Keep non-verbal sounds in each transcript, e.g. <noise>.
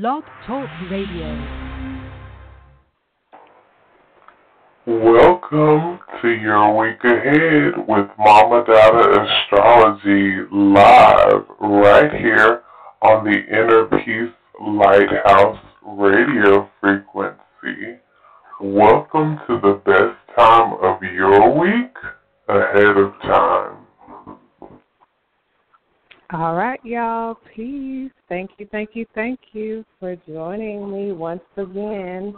Blog Talk Radio. Welcome to your week ahead with Mama Dada AstroLove live right here on the Inner Peace Lighthouse radio frequency. Welcome to the best time of your week ahead of time. All right, y'all. Peace. Thank you, thank you, thank you for joining me once again.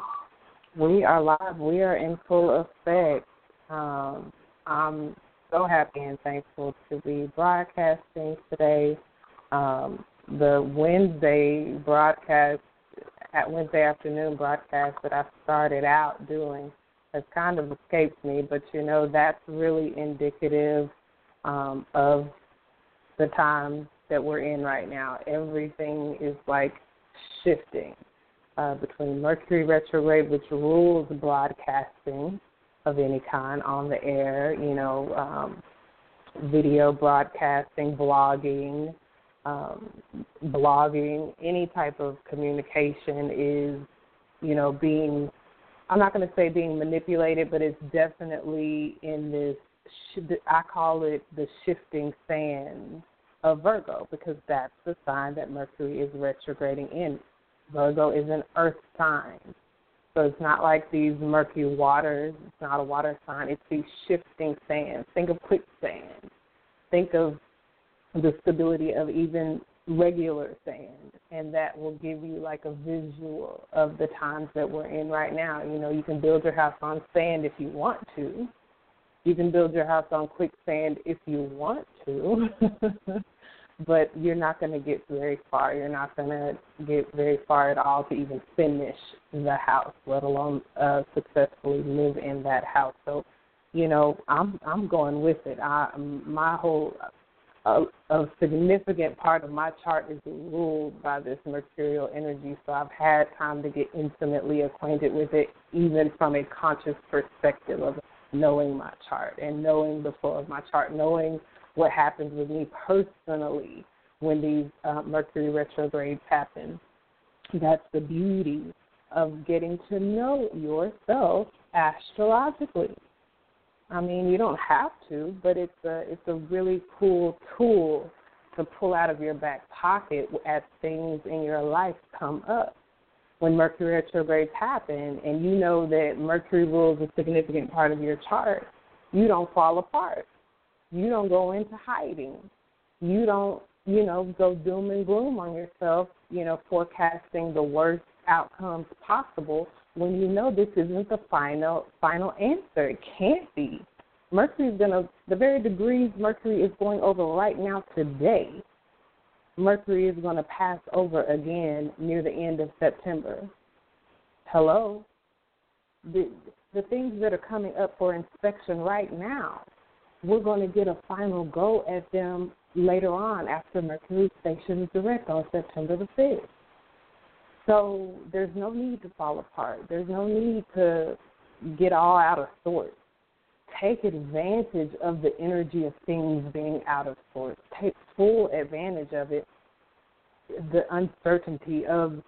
We are live. We are in full effect. Um, I'm so happy and thankful to be broadcasting today. Um, the Wednesday broadcast, at Wednesday afternoon broadcast that I started out doing has kind of escaped me, but you know that's really indicative um, of the time that we're in right now. Everything is like shifting uh, between Mercury retrograde, which rules broadcasting of any kind on the air, you know, um, video broadcasting, blogging, um, blogging, any type of communication is, you know, being, I'm not going to say being manipulated, but it's definitely in this, I call it the shifting sand of Virgo because that's the sign that Mercury is retrograding in. Virgo is an earth sign. So it's not like these murky waters. It's not a water sign. It's these shifting sands. Think of quicksand. Think of the stability of even regular sand. And that will give you like a visual of the times that we're in right now. You know, you can build your house on sand if you want to. You can build your house on quicksand if you want to. <laughs> but you're not going to get very far. You're not going to get very far at all to even finish the house, let alone uh, successfully live in that house. So, you know, I'm I'm going with it. I my whole a, a significant part of my chart is ruled by this mercurial energy. So I've had time to get intimately acquainted with it, even from a conscious perspective of knowing my chart and knowing the flow of my chart, knowing what happens with me personally when these uh, Mercury retrogrades happen. That's the beauty of getting to know yourself astrologically. I mean, you don't have to, but it's a it's a really cool tool to pull out of your back pocket as things in your life come up. When Mercury retrogrades happen, and you know that Mercury rules a significant part of your chart, you don't fall apart you don't go into hiding. You don't, you know, go doom and gloom on yourself, you know, forecasting the worst outcomes possible when you know this isn't the final final answer. It can't be. Mercury is gonna the very degrees Mercury is going over right now today. Mercury is going to pass over again near the end of September. Hello? The, the things that are coming up for inspection right now we're going to get a final go at them later on after Mercury stations direct on September the 5th. So there's no need to fall apart. There's no need to get all out of sorts. Take advantage of the energy of things being out of sorts. Take full advantage of it. The uncertainty of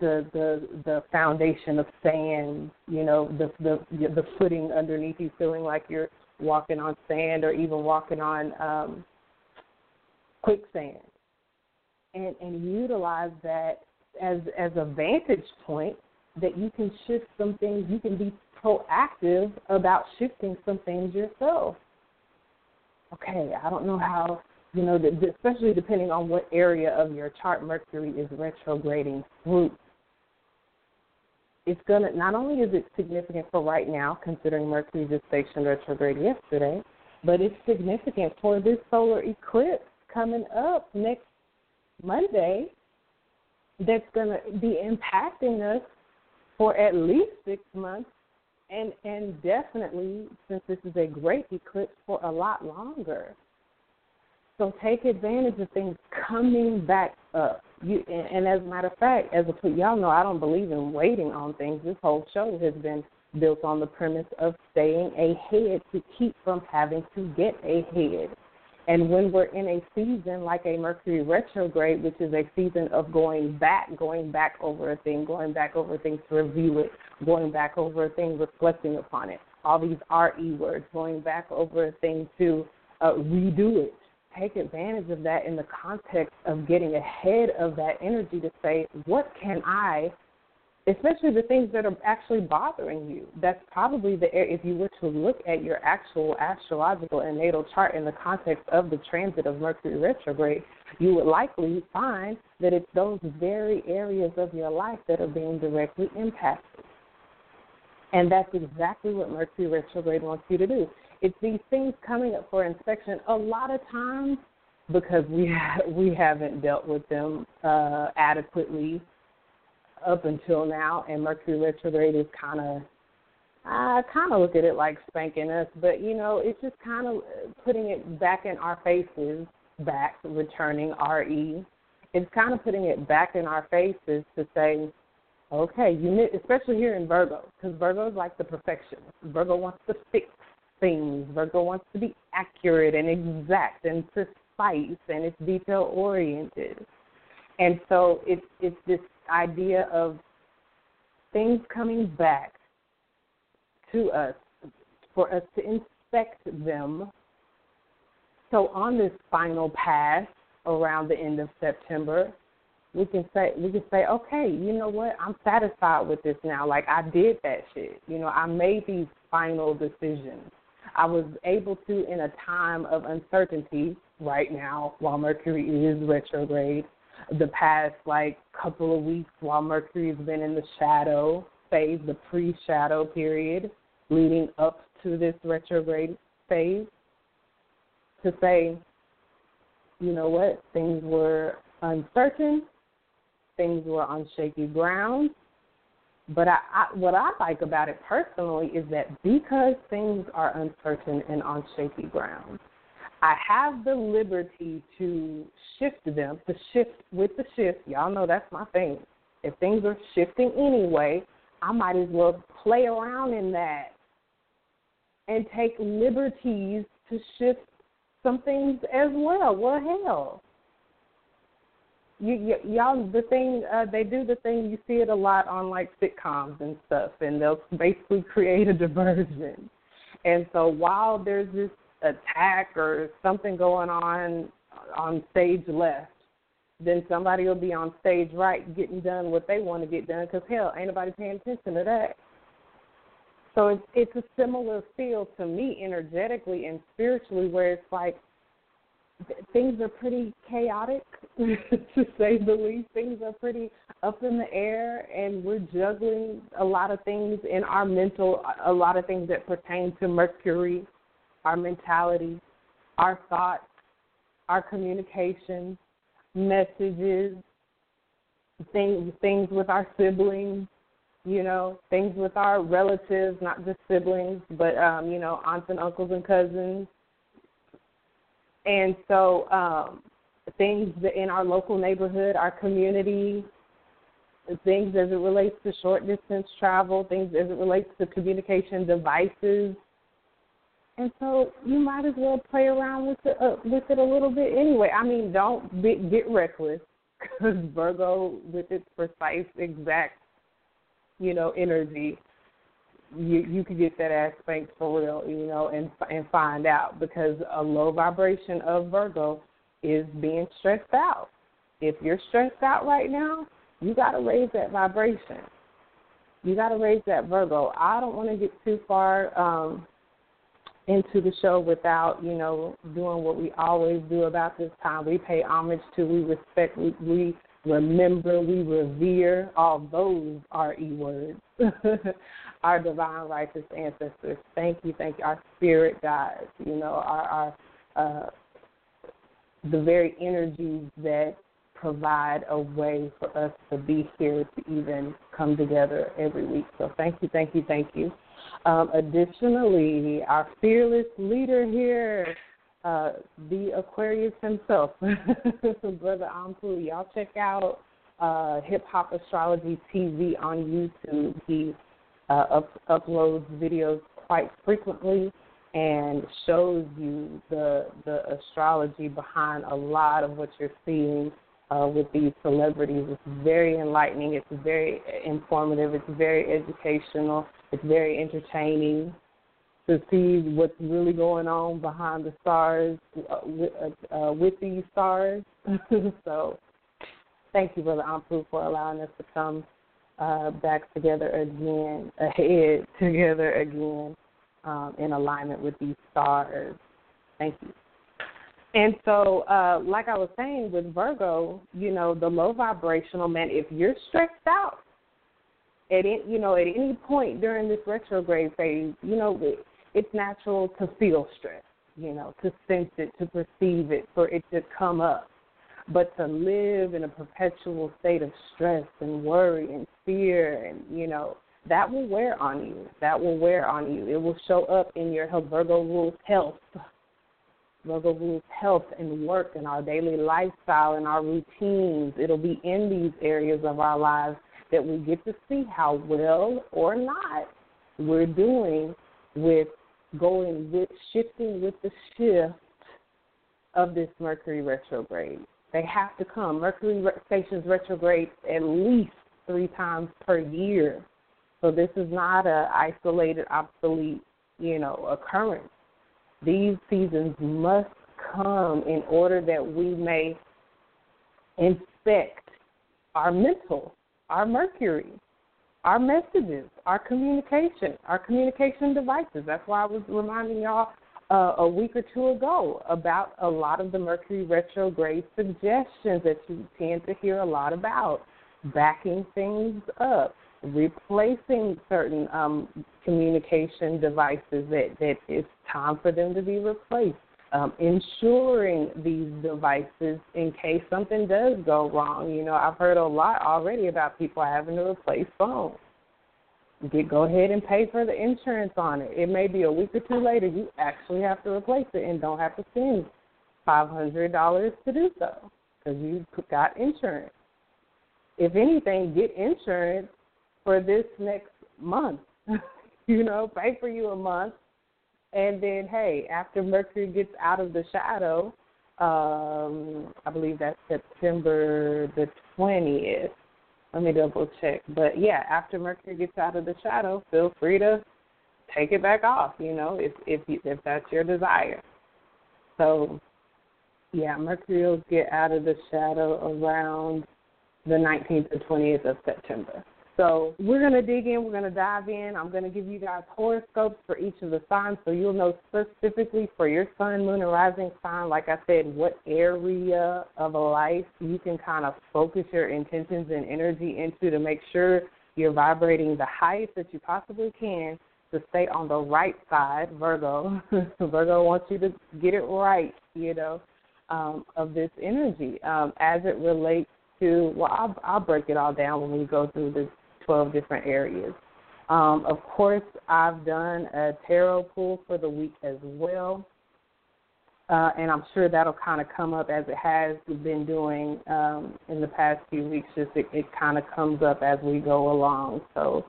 the the the foundation of sand, you know, the the the footing underneath you feeling like you're walking on sand or even walking on um, quicksand, and and utilize that as as a vantage point that you can shift some things. You can be proactive about shifting some things yourself. Okay, I don't know how you know, especially depending on what area of your chart Mercury is retrograding through it's going to not only is it significant for right now, considering Mercury just stationed retrograde yesterday, but it's significant for this solar eclipse coming up next Monday that's going to be impacting us for at least six months and and definitely since this is a great eclipse for a lot longer. So take advantage of things coming back up. You and, and as a matter of fact, as a y'all know, I don't believe in waiting on things. This whole show has been built on the premise of staying ahead to keep from having to get ahead. And when we're in a season like a Mercury retrograde, which is a season of going back, going back over a thing, going back over things to review it, going back over a thing, reflecting upon it, all these RE words, going back over a thing to uh, redo it. Take advantage of that in the context of getting ahead of that energy to say, what can I especially the things that are actually bothering you. That's probably the area, if you were to look at your actual astrological and natal chart in the context of the transit of Mercury retrograde, you would likely find that it's those very areas of your life that are being directly impacted. And that's exactly what Mercury retrograde wants you to do. It's these things coming up for inspection a lot of times because we ha- <laughs> we haven't dealt with them uh, adequately up until now, and Mercury retrograde is kind of I kind of look at it like spanking us, but you know, it's just kind of putting it back in our faces, back returning RE. It's kind of putting it back in our faces to say, okay, you especially here in Virgo, because Virgo is like the perfection. Virgo wants to fix things. Virgo wants to be accurate and exact and precise, and it's detail oriented. And so it's it's this idea of things coming back to us for us to inspect them. So on this final pass around the end of September, we can say we can say, okay, you know what? I'm satisfied with this now. Like I did that shit. You know, I made these final decisions. I was able to in a time of uncertainty right now while Mercury is retrograde the past like couple of weeks while Mercury's been in the shadow phase, the pre-shadow period leading up to this retrograde phase, to say, you know what, things were uncertain, things were on shaky ground. But I, I, what I like about it personally is that because things are uncertain and on shaky ground, I have the liberty to shift them, to shift with the shift. Y'all know that's my thing. If things are shifting anyway, I might as well play around in that and take liberties to shift some things as well. Well, hell, you, y- y'all, the thing uh, they do the thing you see it a lot on like sitcoms and stuff, and they'll basically create a diversion. And so while there's this attack or something going on on stage left, then somebody will be on stage right getting done what they want to get done because hell, ain't nobody paying attention to that. So it's it's a similar feel to me energetically and spiritually, where it's like things are pretty chaotic, <laughs> to say the least. Things are pretty up in the air, and we're juggling a lot of things in our mental, a lot of things that pertain to Mercury our mentality, our thoughts, our communication, messages, things things with our siblings, you know, things with our relatives, not just siblings, but um, you know, aunts and uncles and cousins. And so um things in our local neighborhood, our community, things as it relates to short distance travel, things as it relates to communication devices, and so you might as well play around with it uh, with it a little bit anyway. I mean, don't be, get reckless <laughs> because Virgo, with its precise, exact, you know, energy, you you could get that ass spanked for real, you know, and and find out because a low vibration of Virgo is being stressed out. If you're stressed out right now, you got to raise that vibration. You got to raise that Virgo. I don't want to get too far. um into the show without, you know, doing what we always do about this time. We pay homage to, we respect, we, we remember, we revere. All those are E words. <laughs> our divine righteous ancestors. Thank you, thank you. Our spirit guides, you know, our, our uh, the very energies that provide a way for us to be here to even come together every week. So thank you, thank you, thank you. Um, additionally, our fearless leader here, uh, the Aquarius himself, <laughs> Brother Ampu. Y'all check out uh, Hip Hop Astrology TV on YouTube. He uh, up, uploads videos quite frequently. and shows you the the astrology behind a lot of what you're seeing uh, with these celebrities. It's very enlightening. It's very informative. It's very educational. It's very entertaining to see what's really going on behind the stars uh, with, uh, uh with these stars. <laughs> so, thank you, Brother Ampu, for allowing us to come uh, back together again, ahead <laughs> together again, um, in alignment with these stars. Thank you. And so, uh, like I was saying with Virgo, you know, the low vibrational man, if you're stressed out at any, you know, at any point during this retrograde phase, you know, it, it's natural to feel stress, you know, to sense it, to perceive it, for it to come up. But to live in a perpetual state of stress and worry and fear and, you know, that will wear on you. That will wear on you. It will show up in your health. Virgo rules health. Virgo rules health and work and our daily lifestyle and our routines. It'll be in these areas of our lives that we get to see how well or not we're doing with going with shifting with the shift of this Mercury retrograde. They have to come. Mercury stations retrograde at least three times per year. So this is not a isolated, obsolete, you know, occurrence. These seasons must come in order that we may inspect our mental, our Mercury, our messages, our communication, our communication devices. That's why I was reminding y'all uh, a week or two ago about a lot of the Mercury retrograde suggestions that you tend to hear a lot about, backing things up, replacing certain um, communication devices that, that it's time for them to be replaced. Um, insuring these devices in case something does go wrong. You know, I've heard a lot already about people having to replace phones. Get go ahead and pay for the insurance on it. It may be a week or two later you actually have to replace it and don't have to spend five hundred dollars to do so because you got insurance. If anything, get insurance for this next month. <laughs> you know, pay for you a month, and then hey, after Mercury gets out of the shadow, um, I believe that's September the twentieth. Let me double check. But yeah, after Mercury gets out of the shadow, feel free to take it back off. You know, if if you, if that's your desire. So yeah, Mercury will get out of the shadow around the 19th or 20th of September. So we're going to dig in. We're going to dive in. I'm going to give you guys horoscopes for each of the signs so you'll know specifically for your sun, moon, and rising sign, like I said, what area of life you can kind of focus your intentions and energy into to make sure you're vibrating the highest that you possibly can to stay on the right side, Virgo. <laughs> Virgo wants you to get it right, you know, um, of this energy um, as it relates to, well, I'll, I'll break it all down when we go through this 12 different areas. Um, of course, I've done a tarot pull for the week as well. Uh, and I'm sure that'll kind of come up as it has been doing um, in the past few weeks. Just it, it kind of comes up as we go along. So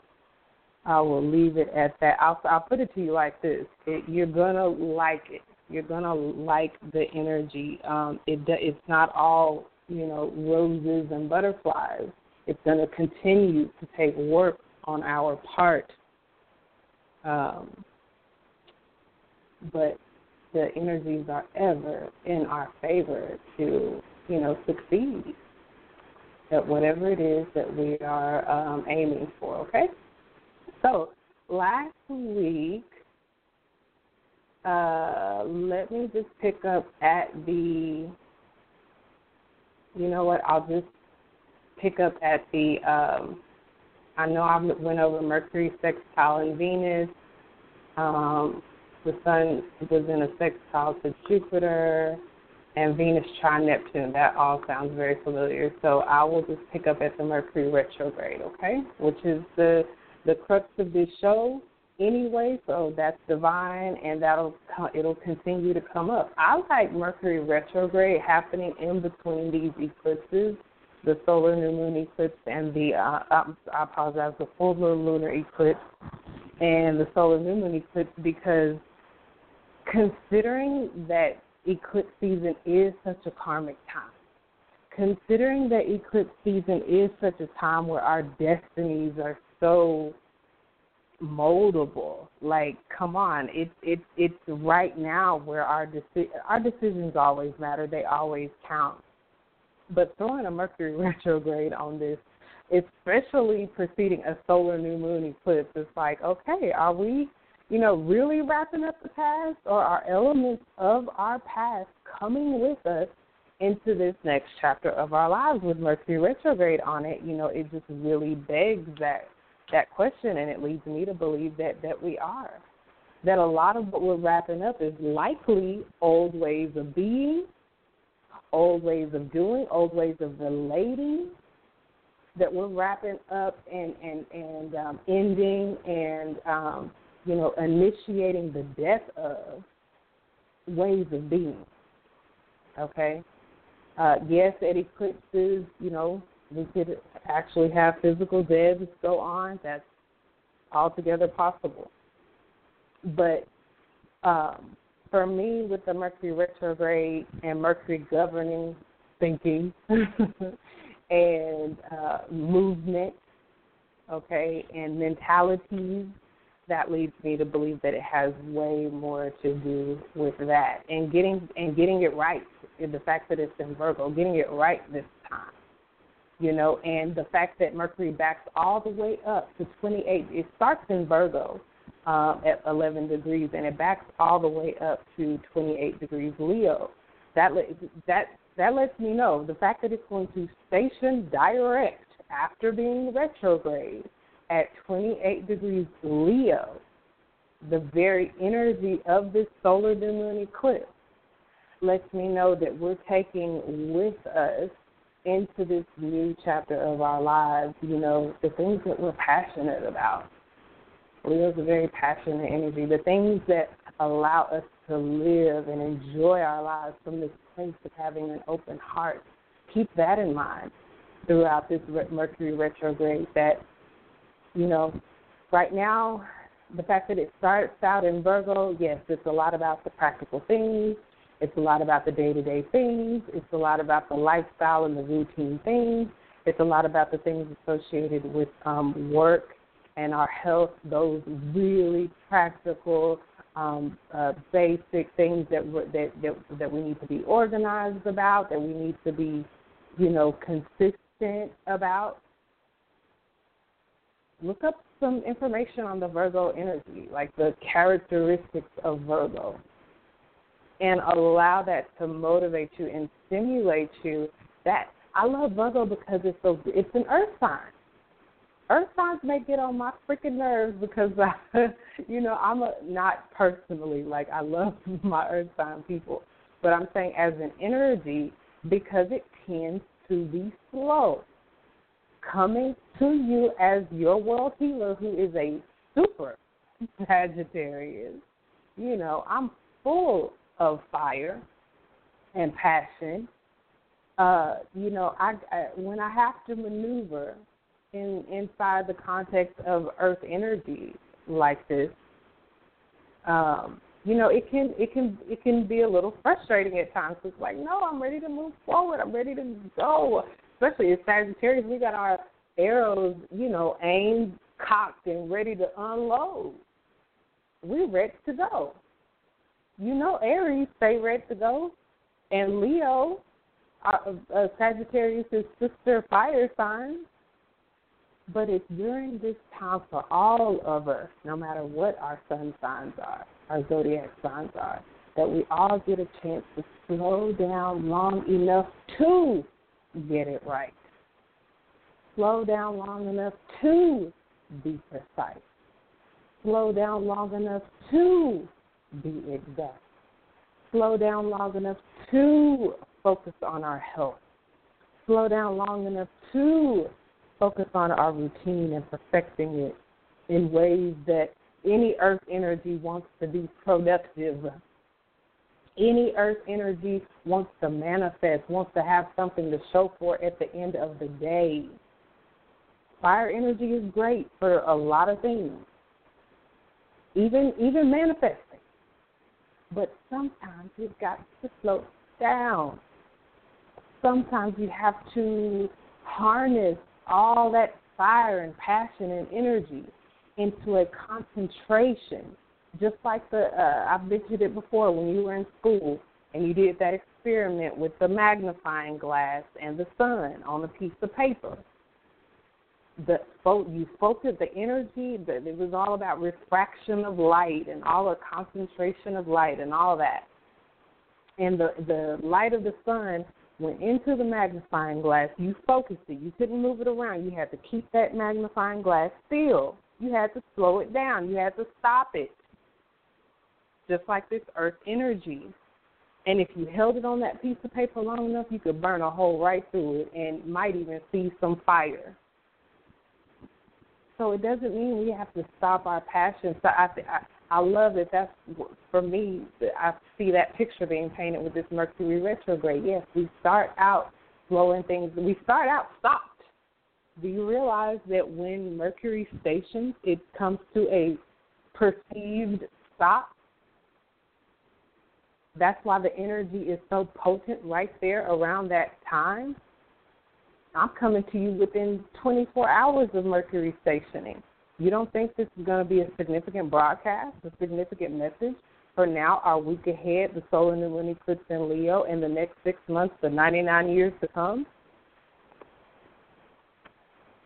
I will leave it at that. I'll, I'll put it to you like this: it, You're gonna like it. You're gonna like the energy. Um, it it's not all you know roses and butterflies. It's going to continue to take work on our part. Um, but the energies are ever in our favor to, you know, succeed at whatever it is that we are um, aiming for, okay? So, last week, uh, let me just pick up at the, you know what, I'll just pick up at the. Um, I know I went over Mercury sextile and Venus. Um, the Sun was in a sextile to Jupiter, and Venus trine Neptune. That all sounds very familiar. So I will just pick up at the Mercury retrograde, okay? Which is the the crux of this show anyway. So that's divine, and that'll it'll continue to come up. I like Mercury retrograde happening in between these eclipses the solar new moon eclipse and the uh, I apologize, the full moon lunar eclipse and the solar new moon eclipse because considering that eclipse season is such a karmic time, considering that eclipse season is such a time where our destinies are so moldable. Like, come on, it's it's it's right now where our deci- our decisions always matter. They always count. But throwing a Mercury <laughs> retrograde on this, especially preceding a solar new moon eclipse, it's like, okay, are we, you know, really wrapping up the past, or are elements of our past coming with us into this next chapter of our lives with Mercury retrograde on it? You know, it just really begs that that question, and it leads me to believe that that we are. That a lot of what we're wrapping up is likely old ways of being, old ways of doing, old ways of relating. That we're wrapping up and and and um, ending and um, you know initiating the death of ways of being. Okay. Uh, yes, at eclipses, you know, we could actually have physical deaths go on. That's altogether possible. But um, for me, with the Mercury retrograde and Mercury governing thinking <laughs> and uh, movement, okay, and mentalities, that leads me to believe that it has way more to do with that and getting and getting it right. The fact that it's in Virgo, getting it right this time you know, and the fact that Mercury backs all the way up to 28. It starts in Virgo um, at 11 degrees, and it backs all the way up to 28 degrees Leo. That that that lets me know the fact that it's going to station direct after being retrograde at 28 degrees Leo, the very energy of this solar new moon eclipse lets me know that we're taking with us into this new chapter of our lives, you know, the things that we're passionate about. Leo's a very passionate energy. The things that allow us to live and enjoy our lives from this place of having an open heart. Keep that in mind throughout this Mercury retrograde. That, you know, right now, the fact that it starts out in Virgo, yes, it's a lot about the practical things it's a lot about the day to day things. It's a lot about the lifestyle and the routine things. It's a lot about the things associated with um, work and our health, those really practical, um, uh, basic things that, that, that, that we need to be organized about, that we need to be, you know, consistent about. Look up some information on the Virgo energy, like the characteristics of Virgo and allow that to motivate you and stimulate you. That I love Virgo because it's so it's an earth sign. Earth signs may get on my freaking nerves because I, <laughs> you know I'm a not personally like I love <laughs> my earth sign people, but I'm saying as an energy because it tends to be slow. Coming to you as your world healer, who is a super Sagittarius, you know I'm full of fire and passion. Uh, you know, I, I when I have to maneuver in inside the context of Earth energy like this, um, you know, it can it can it can be a little frustrating at times. It's like, no, I'm ready to move forward. I'm ready to go. Especially as Sagittarius, we got our arrows, you know, aimed, cocked, and ready to unload. We're ready to go you know Aries stay ready to go, and Leo, uh, uh, Sagittarius is sister fire sign. But it's during this time for all of us, no matter what our sun signs are, our zodiac signs are, that we all get a chance to slow down long enough to get it right. Slow down long enough to be precise. Slow down long enough to be exact. Slow down long enough to focus on our health. Slow down long enough to focus on our routine and perfecting it in ways that any earth energy wants to be productive. Any earth energy wants to manifest, wants to have something to show for at the end of the day. Fire energy is great for a lot of things. Even even manifesting But sometimes you've got to slow down. Sometimes you have to harness all that fire and passion and energy into a concentration. Just like the uh, I've mentioned it before when you were in school and you did that experiment with the magnifying glass and the sun on a piece of paper. The you focused the energy. The, it was all about refraction of light and all the concentration of light and all that. And the the light of the sun went into the magnifying glass, you focused it. You couldn't move it around. You had to keep that magnifying glass still. You had to slow it down. You had to stop it. Just like this earth energy. And if you held it on that piece of paper long enough, you could burn a hole right through it and might even see some fire. So it doesn't mean we have to stop our passion. So I, I I love that. That's for me. I see that picture being painted with this Mercury retrograde. Yes, we start out slowing things. We start out stopped. Do you realize that when Mercury stations, it comes to a perceived stop? That's why the energy is so potent right there around that time. I'm coming to you within 24 hours of Mercury stationing. You don't think this is going to be a significant broadcast, a significant message for now, our week ahead, the solar new moon eclipse in Leo, and the next six months, the 99 years to come?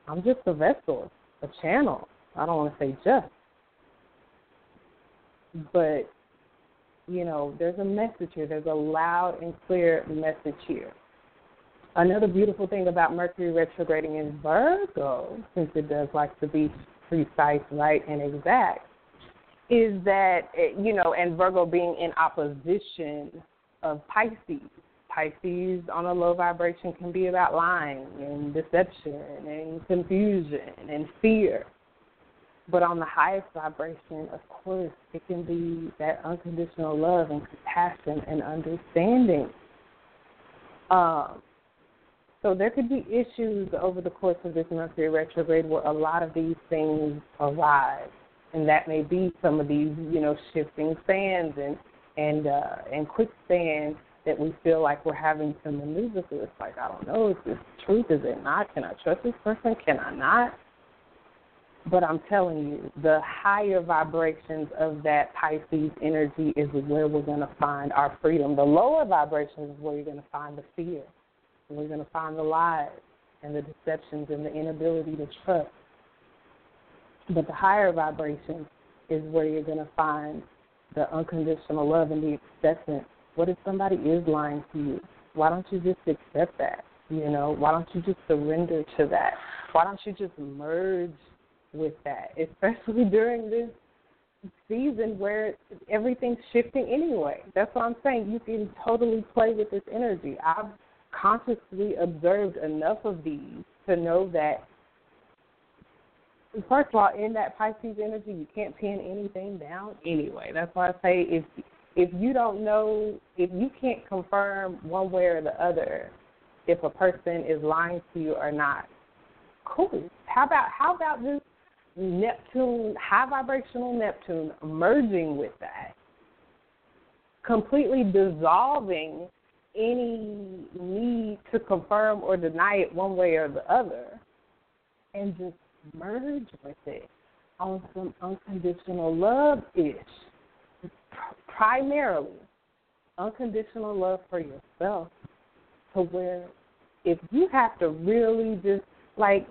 I'm just a vessel, a channel. I don't want to say just. But, you know, there's a message here. There's a loud and clear message here. Another beautiful thing about Mercury retrograding in Virgo, since it does like to be precise, right, and exact, is that, you know, and Virgo being in opposition of Pisces. Pisces on a low vibration can be about lying and deception and confusion and fear. But on the highest vibration, of course, it can be that unconditional love and compassion and understanding. Um, so there could be issues over the course of this Mercury retrograde where a lot of these things arise, and that may be some of these, you know, shifting sands and and uh, and quicksand that we feel like we're having to maneuver through. It's like I don't know, is this truth? Is it not? Can I trust this person? Can I not? But I'm telling you, the higher vibrations of that Pisces energy is where we're going to find our freedom. The lower vibrations is where you're going to find the fear we're going to find the lies and the deceptions and the inability to trust. But the higher vibration is where you're going to find the unconditional love and the acceptance. What if somebody is lying to you? Why don't you just accept that? You know, why don't you just surrender to that? Why don't you just merge with that? <laughs> Especially during this season where everything's shifting anyway. That's what I'm saying. You can totally play with this energy. I've consciously observed enough of these to know that first of all, in that Pisces energy, you can't pin anything down anyway. That's why I say if if you don't know, if you can't confirm one way or the other if a person is lying to you or not, cool. How about how about this Neptune, high vibrational Neptune, merging with that, completely dissolving any need to confirm or deny it one way or the other and just merge with it on some unconditional love ish. Primarily, unconditional love for yourself to where if you have to really just like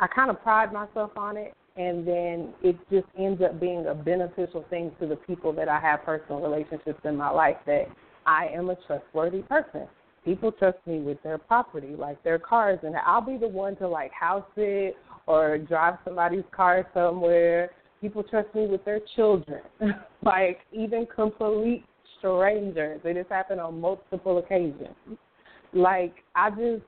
I kind of pride myself on it and then it just ends up being a beneficial thing to the people that I have personal relationships in my life that I am a trustworthy person. People trust me with their property, like their cars, and I'll be the one to like house it or drive somebody's car somewhere. People trust me with their children, <laughs> like even complete strangers. It has happened on multiple occasions. Like I just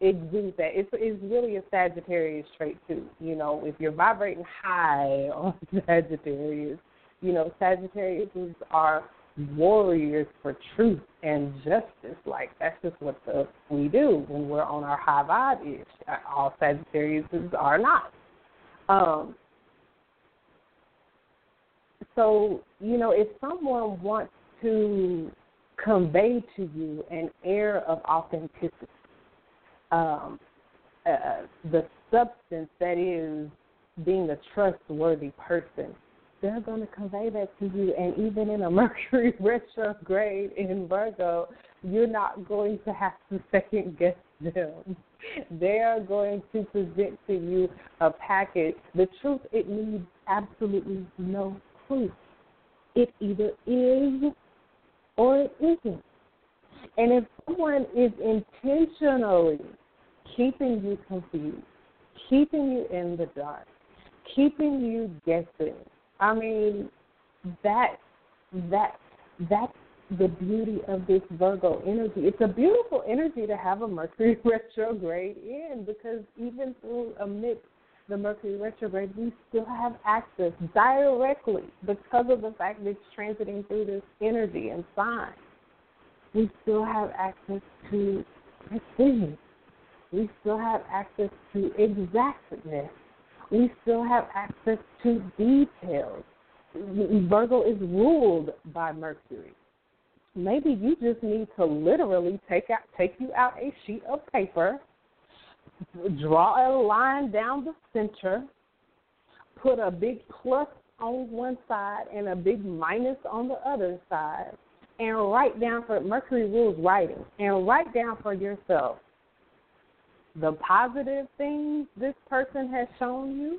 exude that. It's it's really a Sagittarius trait too. You know, if you're vibrating high <laughs> on Sagittarius, you know, Sagittarius are warriors for truth and justice. Like that's just what the, we do when we're on our high vibe. Is all Sagittarius are not. Um, so, you know, if someone wants to convey to you an air of authenticity, um, uh, the substance that is being a trustworthy person, they're going to convey that to you. And even in a <laughs> Mercury retrograde in Virgo, you're not going to have to second guess them. They are going to present to you a package. The truth, it needs absolutely no proof. It either is or it isn't. And if someone is intentionally keeping you confused, keeping you in the dark, keeping you guessing, I mean, that that that's the beauty of this Virgo energy. It's a beautiful energy to have a Mercury <laughs> retrograde in because even through amidst the Mercury retrograde, we still have access directly because of the fact that it's transiting through this energy and sign. We still have access to precision. We still have access to exactness. We still have access to details. Virgo is ruled by Mercury. Maybe you just need to literally take out take you out a sheet of paper draw a line down the center, put a big plus on one side and a big minus on the other side, and write down for Mercury rules writing, and write down for yourself the positive things this person has shown you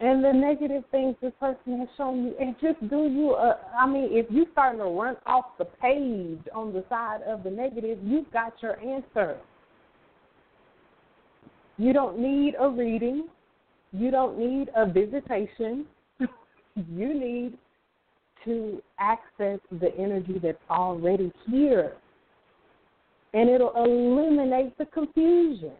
and the negative things this person has shown you and just do you a I mean if you're starting to run off the page on the side of the negative, you've got your answer. You don't need a reading. You don't need a visitation. you need to access the energy that's already here. And it'll eliminate the confusion.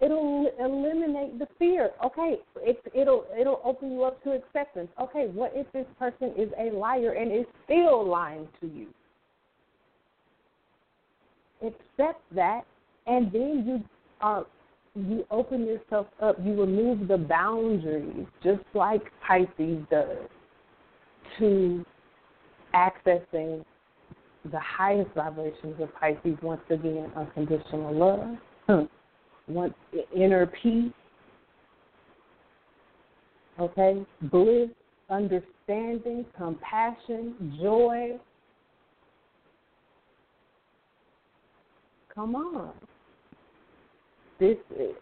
It'll eliminate the fear. Okay, it, it'll it'll open you up to acceptance. Okay, what if this person is a liar and is still lying to you? Accept that, and then you are you open yourself up, you remove the boundaries, just like Pisces does, to accessing the highest vibrations of Pisces, once again, unconditional love, once inner peace, okay, bliss, understanding, compassion, joy. Come on this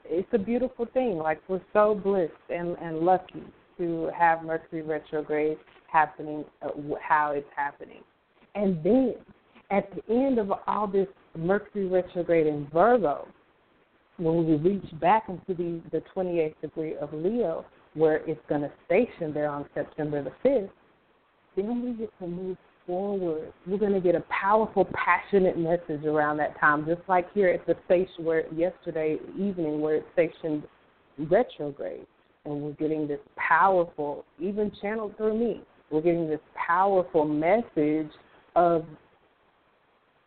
it's a beautiful thing. Like we're so blessed and and lucky to have Mercury retrograde happening uh, how it's happening, and then at the end of all this Mercury retrograde in Virgo, when we reach back into the the 28th degree of Leo, where it's going to station there on September the 5th, then we get to move forward. We're going to get a powerful, passionate message around that time, just like here at the station where yesterday evening, where it stationed retrograde. And we're getting this powerful, even channeled through me, we're getting this powerful message of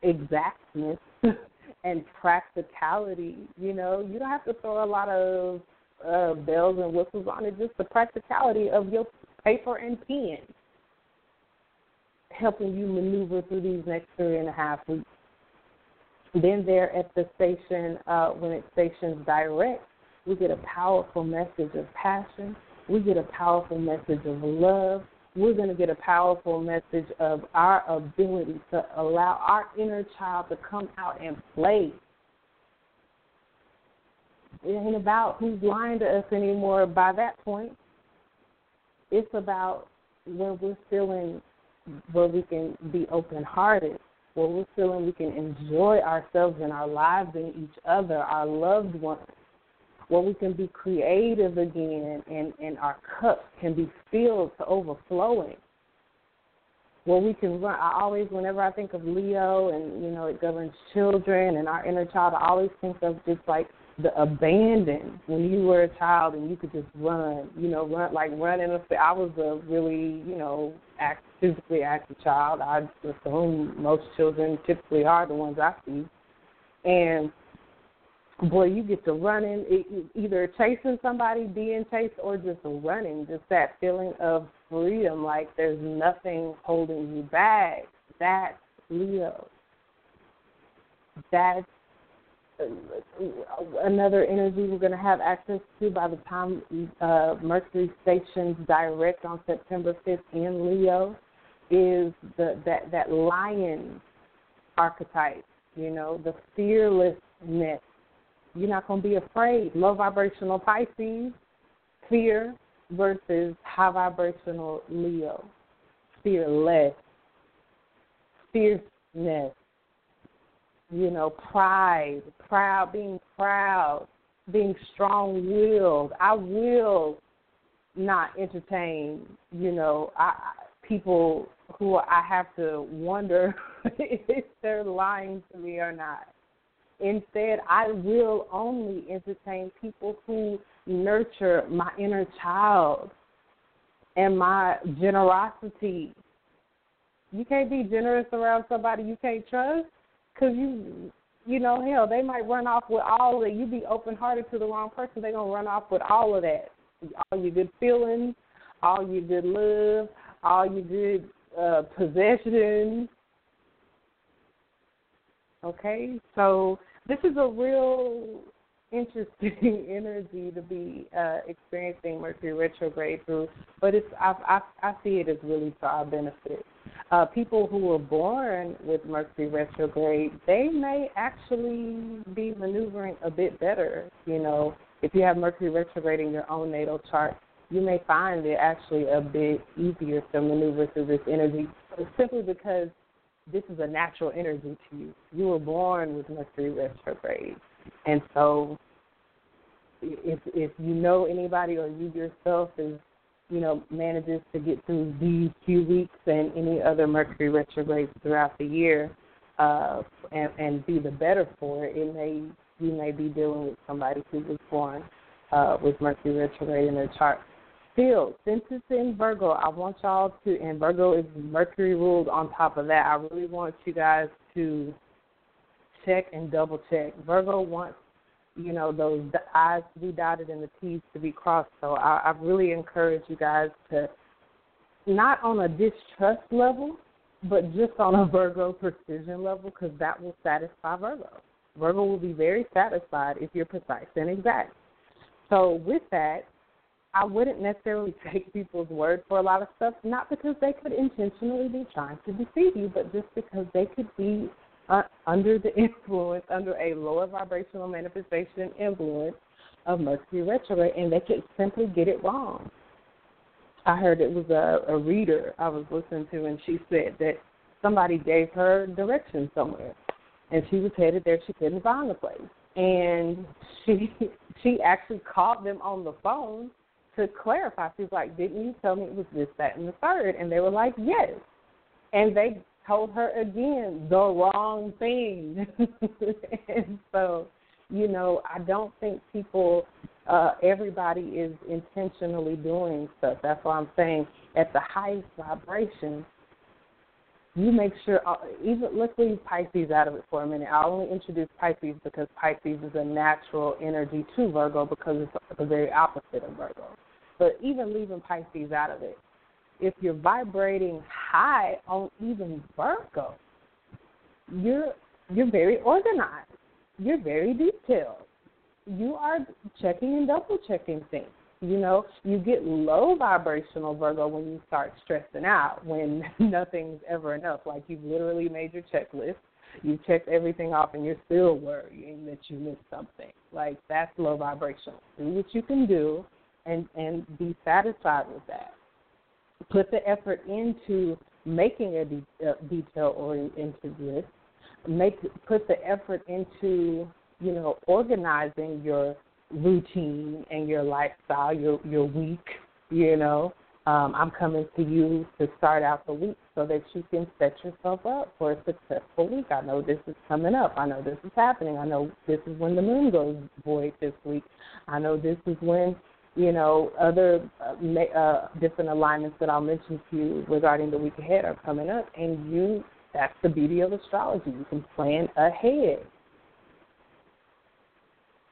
exactness <laughs> and practicality. You know, you don't have to throw a lot of uh, bells and whistles on it, just the practicality of your paper and pen helping you maneuver through these next three and a half weeks. Then there at the station, uh, when it stations direct, we get a powerful message of passion. We get a powerful message of love. We're going to get a powerful message of our ability to allow our inner child to come out and play. It ain't about who's lying to us anymore by that point. It's about when we're feeling where we can be open hearted, where we're feeling we can enjoy ourselves and our lives and each other, our loved ones, where we can be creative again and, and our cup can be filled to overflowing. Where we can run I always whenever I think of Leo and, you know, it governs children and our inner child, I always think of just like the abandon when you were a child and you could just run, you know, run like running. I was a really, you know, act, physically active child. I assume most children typically are the ones I see, and boy, you get to running, either chasing somebody, being chased, or just running. Just that feeling of freedom, like there's nothing holding you back. That's Leo. That's another energy we're going to have access to by the time uh, Mercury stations direct on September 5th in Leo is the that that lion archetype. You know, the fearlessness. You're not going to be afraid. Low vibrational Pisces, fear versus high vibrational Leo, fearless, fierceness you know, pride, proud, being proud, being strong willed. I will not entertain, you know, I, people who I have to wonder <laughs> if they're lying to me or not. Instead, I will only entertain people who nurture my inner child and my generosity. You can't be generous around somebody you can't trust. Cause you, you know, hell, they might run off with all of it. You be open hearted to the wrong person, they're gonna run off with all of that, all your good feelings, all your good love, all your good uh, possessions. Okay, so this is a real interesting <laughs> energy to be uh, experiencing Mercury retrograde through, but it's I, I I see it as really to our benefit. Uh, people who were born with Mercury retrograde, they may actually be maneuvering a bit better. You know, if you have Mercury retrograde in your own natal chart, you may find it actually a bit easier to maneuver through this energy simply because this is a natural energy to you. You were born with Mercury retrograde. And so if if you know anybody or you yourself is you know, manages to get through these few weeks and any other Mercury retrogrades throughout the year, uh, and, and be the better for it, it may you may be dealing with somebody who was born uh, with Mercury retrograde in their chart. Still, since it's in Virgo, I want y'all to, and Virgo is Mercury ruled on top of that. I really want you guys to check and double check. Virgo wants you know those I's to be dotted and the T's to be crossed. So I, I really encourage you guys to not on a distrust level, but just on a <laughs> Virgo precision level, because that will satisfy Virgo. Virgo will be very satisfied if you're precise and exact. So with that, I wouldn't necessarily <laughs> take people's word for a lot of stuff, not because they could intentionally be trying to deceive you, but just because they could be uh, under the <laughs> influence, under a lower vibrational manifestation influence of Mercury retrograde, and they could simply get it wrong. I heard it was a, a reader I was listening to, and she said that somebody gave her directions somewhere, and she was headed there. She couldn't find the place, and <laughs> she she actually called them on the phone to clarify. She was like, "Didn't you tell me it was this, that, and the third? And they were like, "Yes." And they told her again the wrong thing. <laughs> and so, you know, I don't think people, uh, everybody is intentionally doing stuff. That's why I'm saying at the highest vibration, you make sure, uh, even let's leave Pisces out of it for a minute. I'll only introduce Pisces because Pisces is a natural energy to Virgo because it's the very opposite of Virgo. But even leaving Pisces out of it, if you're vibrating high on even Virgo, you're you're very organized. You're very detailed. You are checking and double checking things. You know, you get low vibrational Virgo when you start stressing out, when <laughs> nothing's ever enough. Like you've literally made your checklist, you've checked everything off, and you're still worrying that you missed something. Like that's low vibrational. Do what you can do, and and be satisfied with that put the effort into making a, de- a detail oriented list. Make put the effort into you know organizing your routine and your lifestyle, your your week. You know, um, I'm coming to you to start out the week so that you can set yourself up for a successful week. I know this is coming up. I know this is happening. I know this is when the moon goes void this week. I know this is when you know, other uh, uh, different alignments that I'll mention to you regarding the week ahead are coming up, and you that's the beauty of astrology. You can plan ahead.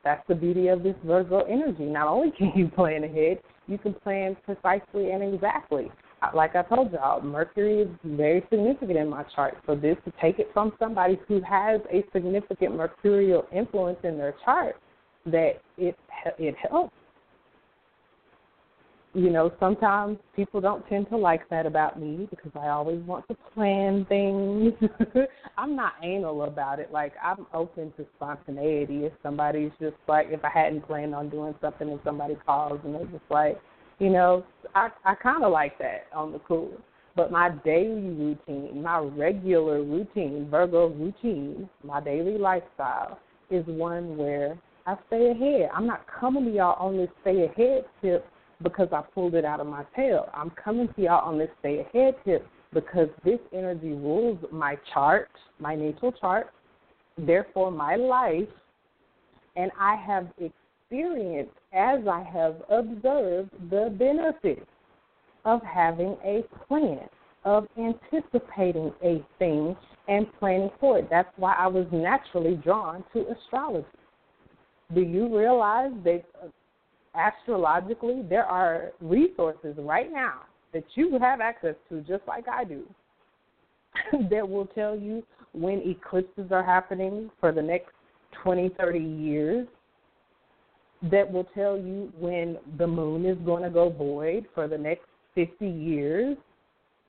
That's the beauty of this Virgo energy. Not only <laughs> can you plan ahead, you can plan precisely and exactly. Uh, like I told y'all, Mercury is very significant in my chart. So this to take it from somebody who has a significant mercurial influence in their chart, that it it helps you know, sometimes people don't tend to like that about me because I always want to plan things. <laughs> I'm not anal about it. Like I'm open to spontaneity. If somebody's just like, if I hadn't planned on doing something and somebody calls and they're just like, you know, I I kind of like that on the cool. But my daily routine, my regular routine, Virgo routine, my daily lifestyle is one where I stay ahead. I'm not coming to y'all on this stay ahead tip because I pulled it out of my tail. I'm coming to y'all on this stay ahead tip because this energy rules my chart, my natal chart, therefore my life, and I have experienced as I have observed the benefits of having a plan, of anticipating a thing and planning for it. That's why I was naturally drawn to astrology. Do you realize that astrologically, there are resources right now that you have access to, just like I do, <laughs> that will tell you when eclipses are happening for the next 20, 30 years, that will tell you when the moon is going to go void for the next 50 years,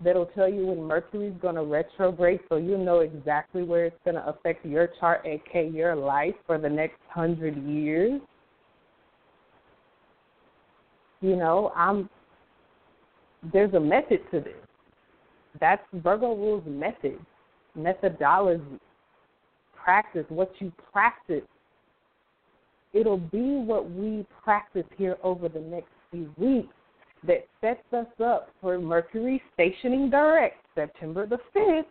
that'll tell you when Mercury is going to retrograde so you know exactly where it's going to affect your chart, aka your life, for the next 100 years you know, I'm there's a method to this. That's Virgo rules method, methodology, practice, what you practice. It'll be what we practice here over the next few weeks that sets us up for Mercury stationing direct September the 5th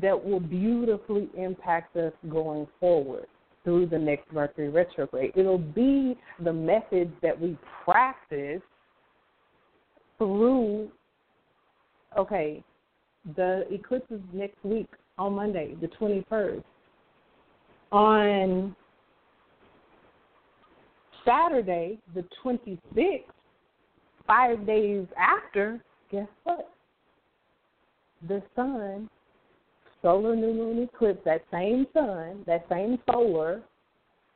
that will beautifully impact us going forward through the next Mercury retrograde. It'll be the methods that we practice through, okay, the eclipse is next week on Monday, the 21st. On Saturday, the 26th, five days after, guess what? The sun solar new moon eclipse, that same sun, that same solar,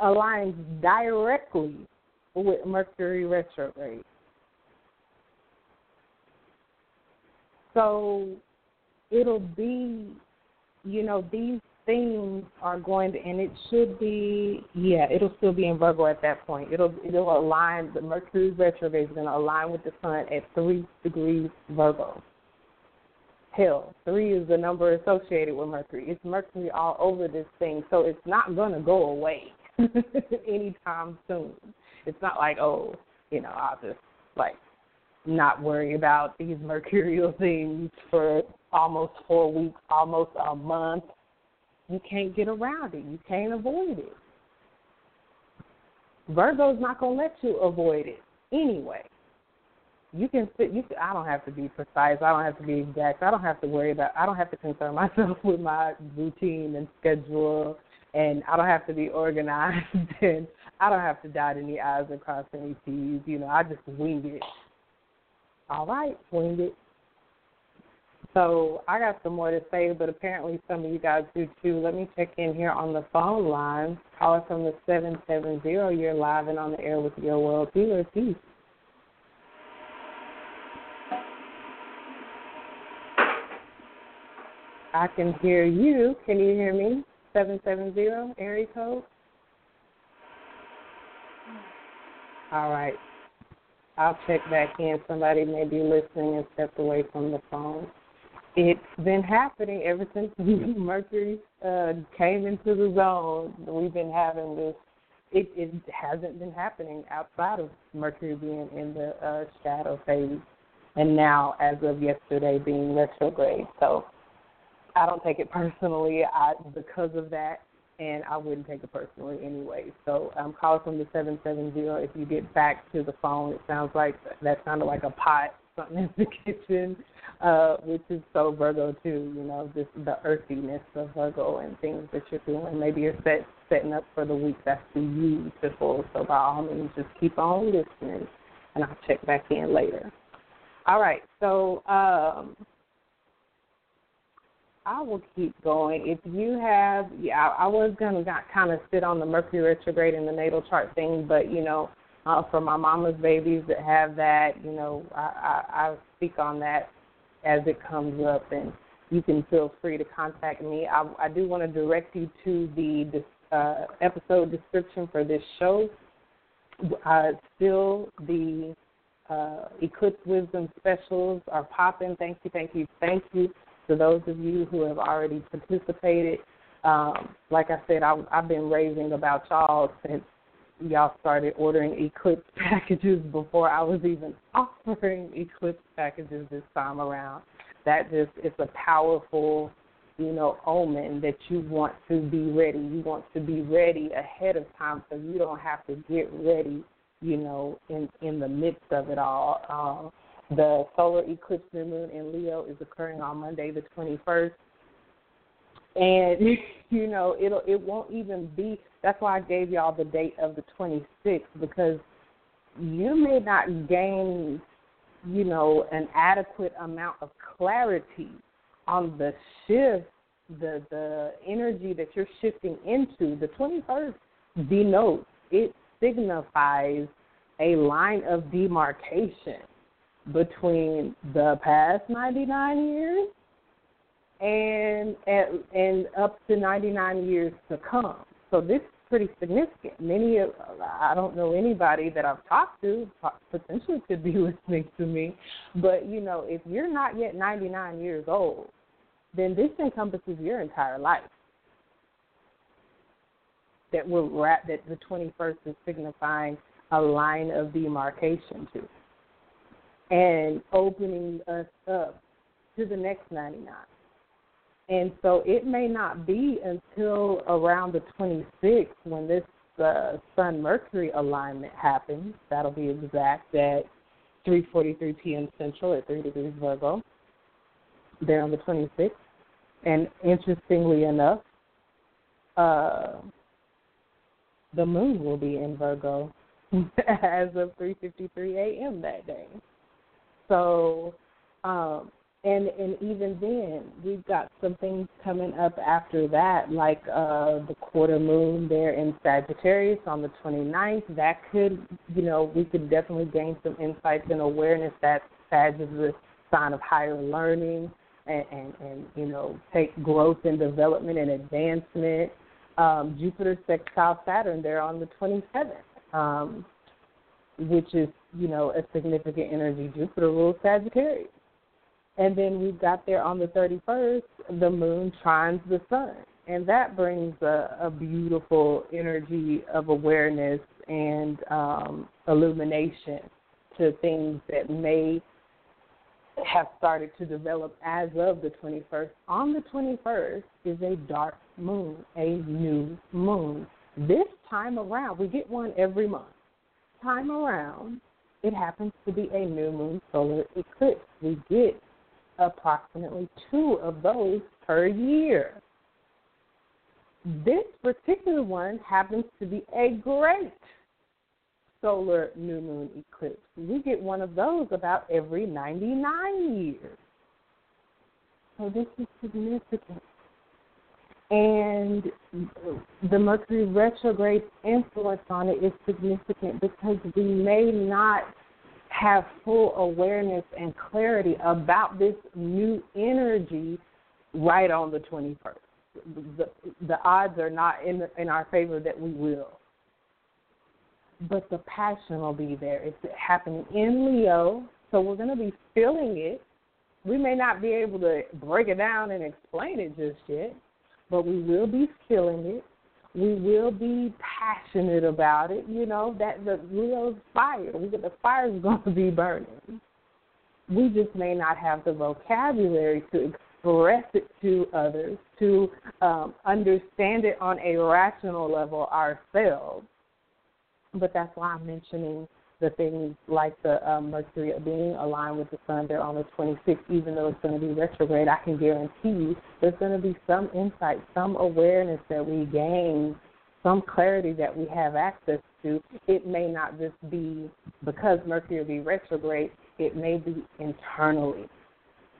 aligns directly with Mercury retrograde. So it'll be, you know, these things are going to, and it should be, yeah, it'll still be in Virgo at that point. It'll it'll align. The Mercury retrograde is going to align with the sun at three degrees Virgo hell. Three is the number associated with Mercury. It's Mercury all over this thing, so it's not going to go away <laughs> anytime soon. It's not like, oh, you know, I'll just like not worry about these <laughs> mercurial things for almost four weeks, almost a month. You can't get around it. You can't avoid it. Virgo's not going to let you avoid it anyway you can sit you can, I don't have to be precise, I don't have to be exact, I don't have to worry about I don't have to concern <laughs> myself with my routine and schedule and I don't have to be organized <laughs> and I don't have to dot any I's and cross any T's, you know, I just wing it. All right, wing it. So I got some more to say, but apparently some of you guys do too. Let me check in here on the phone line. Caller from the seven seven zero. You're live and on the air with your world healer. Peace. I can hear you. Can you hear me? 770 area code? All right. I'll check back in. Somebody may be listening and stepped away from the phone. It's been happening ever since <laughs> Mercury uh, came into the zone. We've been having this. It, it hasn't been happening outside of Mercury being in the uh, shadow phase, and now, as of yesterday, being retrograde. So I don't take it personally I, because of that, and I wouldn't take it personally anyway. So I'm calling from the 770. If you get back to the phone, it sounds like that sounded like a pot, something in the <laughs> kitchen, uh, which is so Virgo too. You know, just the earthiness of Virgo and things that you're doing. Maybe you're set, setting up for the week that's to you to beautiful. So by all means, just keep on listening, and I'll check back in later. All right, so um, I will keep going. If you have, yeah, I, was gonna kind of sit on the Mercury retrograde and the natal chart thing, but you know, uh, for my mama's babies that have that, you know, I, I, I speak on that as it comes up, and you can feel free to contact me. I, I do want to direct you to the uh, episode description for this show. Uh, still, the uh, Eclipse Wisdom specials are popping. Thank you, thank you, thank you to those of you who have already participated. Um, like I said, I, I've been raving about y'all since y'all started ordering Eclipse <laughs> packages before I was even <laughs> offering Eclipse packages this time around. That just it's a powerful, you know, omen that you want to be ready. You want to be ready ahead of time so you don't have to get ready, you know, in in the midst of it all. Um, the solar eclipse new moon in Leo is occurring on Monday the 21st. And <laughs> you know, it'll it won't even be that's why I gave y'all the date of the 26th because you may not gain, you know, an adequate amount of clarity on the shift, the the energy that you're shifting into. The 21st denotes it signifies a line of demarcation between the past 99 years and and, and up to 99 years to come. So this is pretty significant. Many of I don't know anybody that I've talked to potentially could be <laughs> listening to me, but you know if you're not yet 99 years old, then this encompasses your entire life. That we're wrap, that the 21st is signifying a line of demarcation to and opening us up to the next 99. And so it may not be until around the 26th when this uh, Sun Mercury alignment happens. That'll be exact at 3:43 p.m. Central at 3 degrees Virgo. There on the 26th. And interestingly enough, uh, the moon will be in Virgo <laughs> as of 3:53 a.m. that day. So, um, and and even then, we've got some things coming up after that, like uh, the quarter moon there in Sagittarius on the 29th. That could, you know, we could definitely gain some insights and awareness that Sag is a sign of higher learning and, and, and you know, take growth and development and advancement. Um, Jupiter sextile Saturn there on the 27th. Um, which is, you know, a significant energy. Jupiter rules Sagittarius. And then we've got there on the 31st, the moon trines the sun. And that brings a, a beautiful energy of awareness and um, illumination to things that may have started to develop as of the 21st. On the 21st is a dark moon, a new moon. This time around, we get one every month time around, it happens to be a new moon solar eclipse. We get approximately two of those per year. This particular one happens to be a great solar new moon eclipse. We get one of those about every 99 years. So this is significant and the Mercury retrograde influence on it is significant because we may not have full awareness and clarity about this new energy right on the 21st. The, the odds are not in, in our favor that we will. But the passion will be there. It's happening in Leo, so we're going to be feeling it. We may not be able to break it down and explain it just yet, but we will be feeling it. We will be passionate about it. You know that the real fire. We the fire is going to be burning. We just may not have the vocabulary to express it to others, to um, understand it on a rational level ourselves. But that's why I'm mentioning the things like the um, Mercury being aligned with the Sun there on the 26th, even though it's going to be retrograde, I can guarantee you there's going to be some insight, some awareness that we gain some clarity that we have access to. It may not just be because Mercury will be retrograde, it may be internally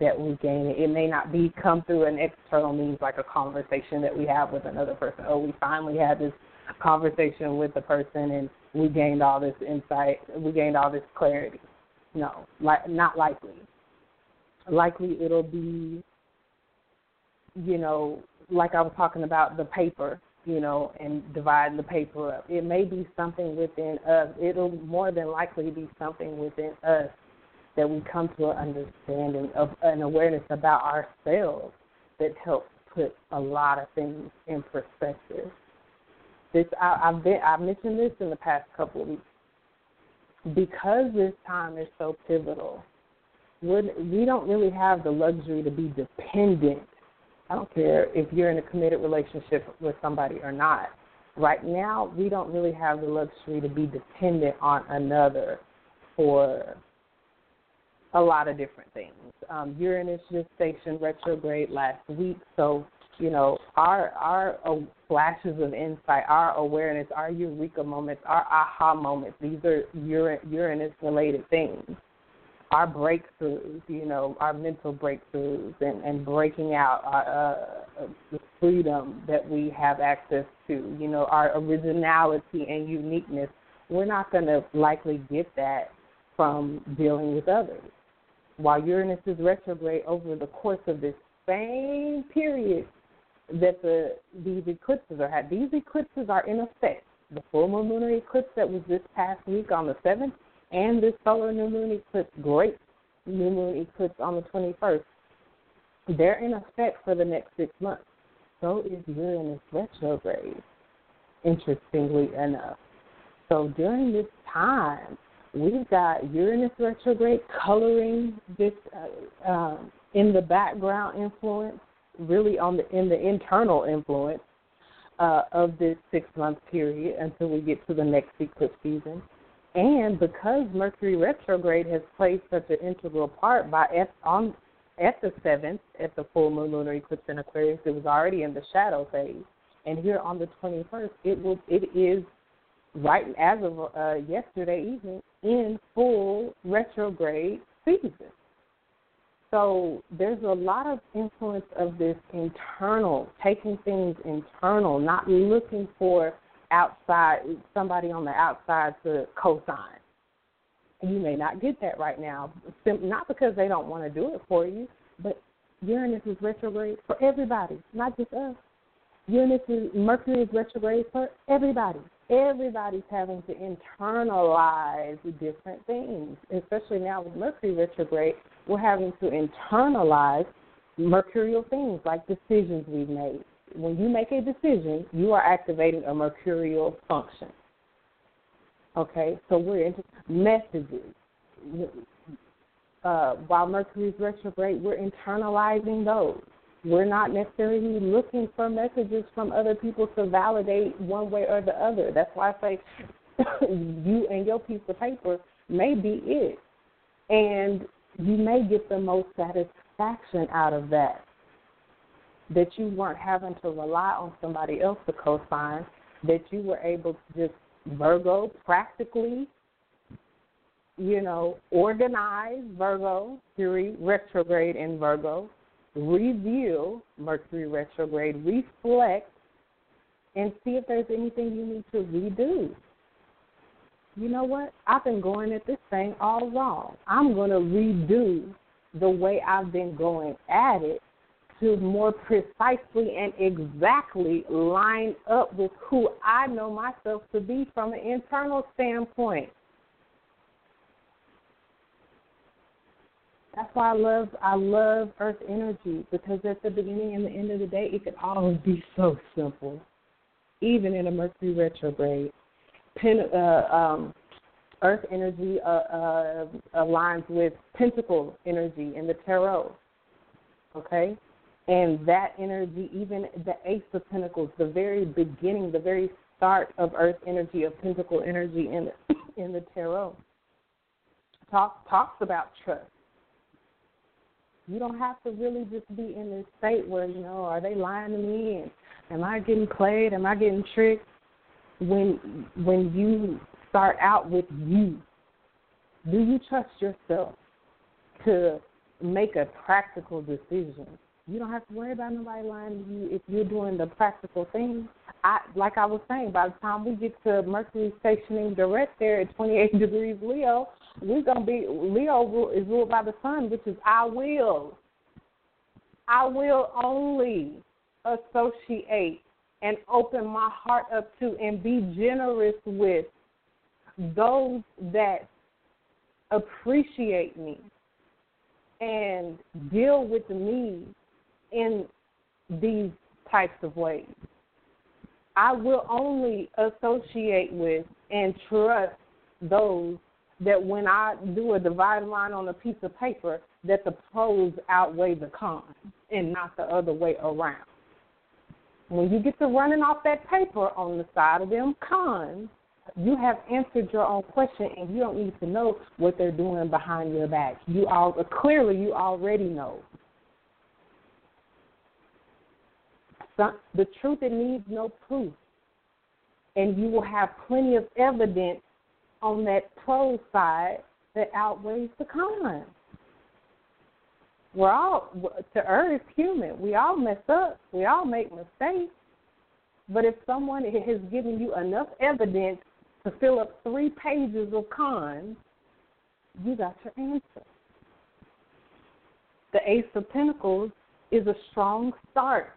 that we gain it. It may not be come through an external means like a conversation that we have with another person. Oh, we finally had this conversation with the person and we gained all this insight, we gained all this clarity. No, like not likely. Likely it'll be you know, like I was talking about the paper, you know, and dividing the paper up. It may be something within us. It'll more than likely be something within us that we come to an understanding of an awareness about ourselves that helps put a lot of things in perspective. This I, I've been I've mentioned this in the past couple of weeks because this time is so pivotal. We don't really have the luxury to be dependent I don't care if you're in a committed relationship with somebody or not. Right now, we don't really have the luxury to be dependent on another for a lot of different things. Um, Uranus just stationed retrograde last week, so you know our our uh, flashes of insight, our awareness, our eureka moments, our aha moments. These are Uranus related things our breakthroughs, you know, our mental breakthroughs and, and breaking out our, uh, the freedom that we have access to, you know, our originality and uniqueness, we're not going to likely get that from dealing with others. While Uranus is retrograde over the course of this same period that the these eclipses are had, these eclipses are in effect. The full moon lunar eclipse that was this past week on the seventh and this solar new moon eclipse, great new moon eclipse on the 21st, they're in effect for the next six months. So is Uranus retrograde, interestingly enough. So during this time, we've got Uranus retrograde coloring this uh, um, in the background influence, really on the in the internal influence uh, of this six month period until we get to the next eclipse season. And because Mercury retrograde has played such an integral part by at, on at the seventh, at the full moon lunar eclipse in Aquarius, it was already in the shadow phase, and here on the 21st, it will it is right as of uh, yesterday evening in full retrograde season. So there's a lot of influence of this internal, taking things internal, not looking for outside somebody on the outside to co-sign. You may not get that right now, not because they don't want to do it for you, but Uranus is retrograde for everybody, not just us. Uranus is Mercury is retrograde for everybody. Everybody's having to internalize different things, especially now with Mercury retrograde. We're having to internalize mercurial things like decisions we've made, when you make a decision, you are activating a mercurial function. Okay, so we're into messages. Uh, while Mercury is retrograde, we're internalizing those. We're not necessarily looking for messages from other people to validate one way or the other. That's why I say <coughs> you and your piece of paper may be it. And you may get the most satisfaction out of that that you weren't having to rely on somebody else to co-sign, that you were able to just Virgo practically, you know, organize Virgo, Mercury retrograde in Virgo, review Mercury retrograde, reflect, and see if there's anything you need to redo. You know what? I've been going at this thing all wrong. I'm going to redo the way I've been going at it to more precisely and exactly line up with who I know myself to be from an internal standpoint. That's why I love I love Earth energy because at the beginning and the end of the day, it can always be so simple, even in a Mercury retrograde. Pen, uh, um, Earth energy uh, uh, aligns with Pentacle energy in the tarot. Okay, and that energy, even the Ace of Pentacles, the very beginning, the very start of Earth energy, of Pentacle energy in the, <coughs> in the tarot, talk, talks about trust. You don't have to really just be in this state where, you know, are they lying to me? And am I getting played? Am I getting tricked? When when you start out with you, do you trust yourself to make a practical decision? You don't have to worry about nobody lying to you if you're doing the practical thing. I like I was saying, by the time we get to Mercury stationing direct there at 28 <laughs> degrees Leo, we're gonna be Leo is ruled by the sun, which is I will. I will only associate and open my heart up to and be generous with those that appreciate me and deal with me in these types of ways. I will only associate with and trust those that when I do a divided line on a piece of paper, that the pros outweigh the cons and not the other way around. When you get to running off that paper on the side of them cons, you have answered your own question and you don't need to know what they're doing behind your back. You all clearly you already know. the truth it needs no proof. And you will have plenty of evidence on that pro side that outweighs the con. We're all to earth human. We all mess up. We all make mistakes. But if someone has given you enough evidence to fill up three pages of cons, you got your answer. The Ace of Pentacles is a strong start.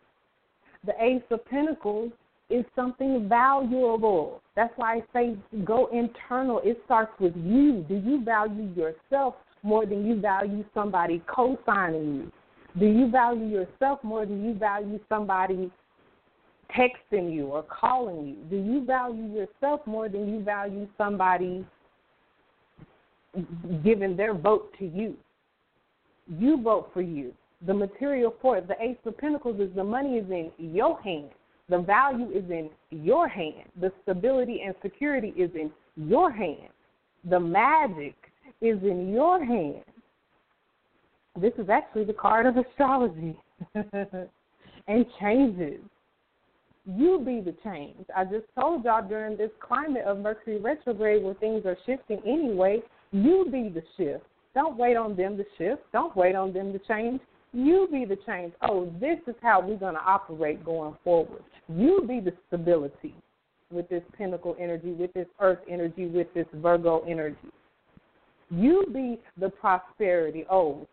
The Ace of Pentacles is something valuable. That's why I say go internal. It starts with you. Do you value yourself more than you value somebody co signing you? Do you value yourself more than you value somebody texting you or calling you? Do you value yourself more than you value somebody giving their vote to you? You vote for you. The material for it, the Ace of Pentacles is the money is in your hand. The value is in your hand. The stability and security is in your hand. The magic is in your hand. This is actually the card of astrology <laughs> and changes. You be the change. I just told y'all during this climate of Mercury retrograde where things are shifting anyway, you be the shift. Don't wait on them to shift. Don't wait on them to change. You be the change. Oh, this is how we're going to operate going forward. You be the stability with this Pentacle energy, with this earth energy, with this Virgo energy. You be the prosperity. Oh,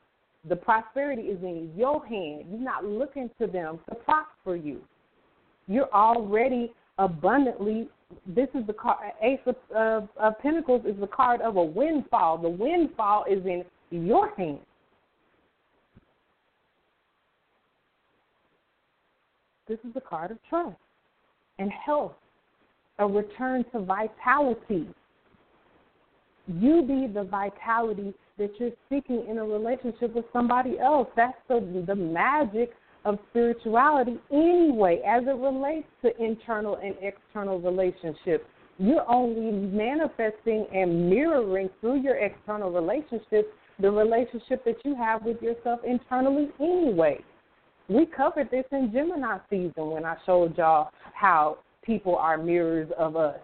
the prosperity is in your hand. You're not looking to them to prosper you. You're already abundantly. This is the card. Ace of, of, of Pentacles is the card of a windfall. The windfall is in your hand. This is the card of trust and health, a return to vitality. You be the vitality that you're seeking in a relationship with somebody else. That's the, the magic of spirituality anyway, as it relates to internal and external relationships. You're only manifesting and mirroring through your external relationships the relationship that you have with yourself internally anyway. We covered this in Gemini season when I showed y'all how people are mirrors of us.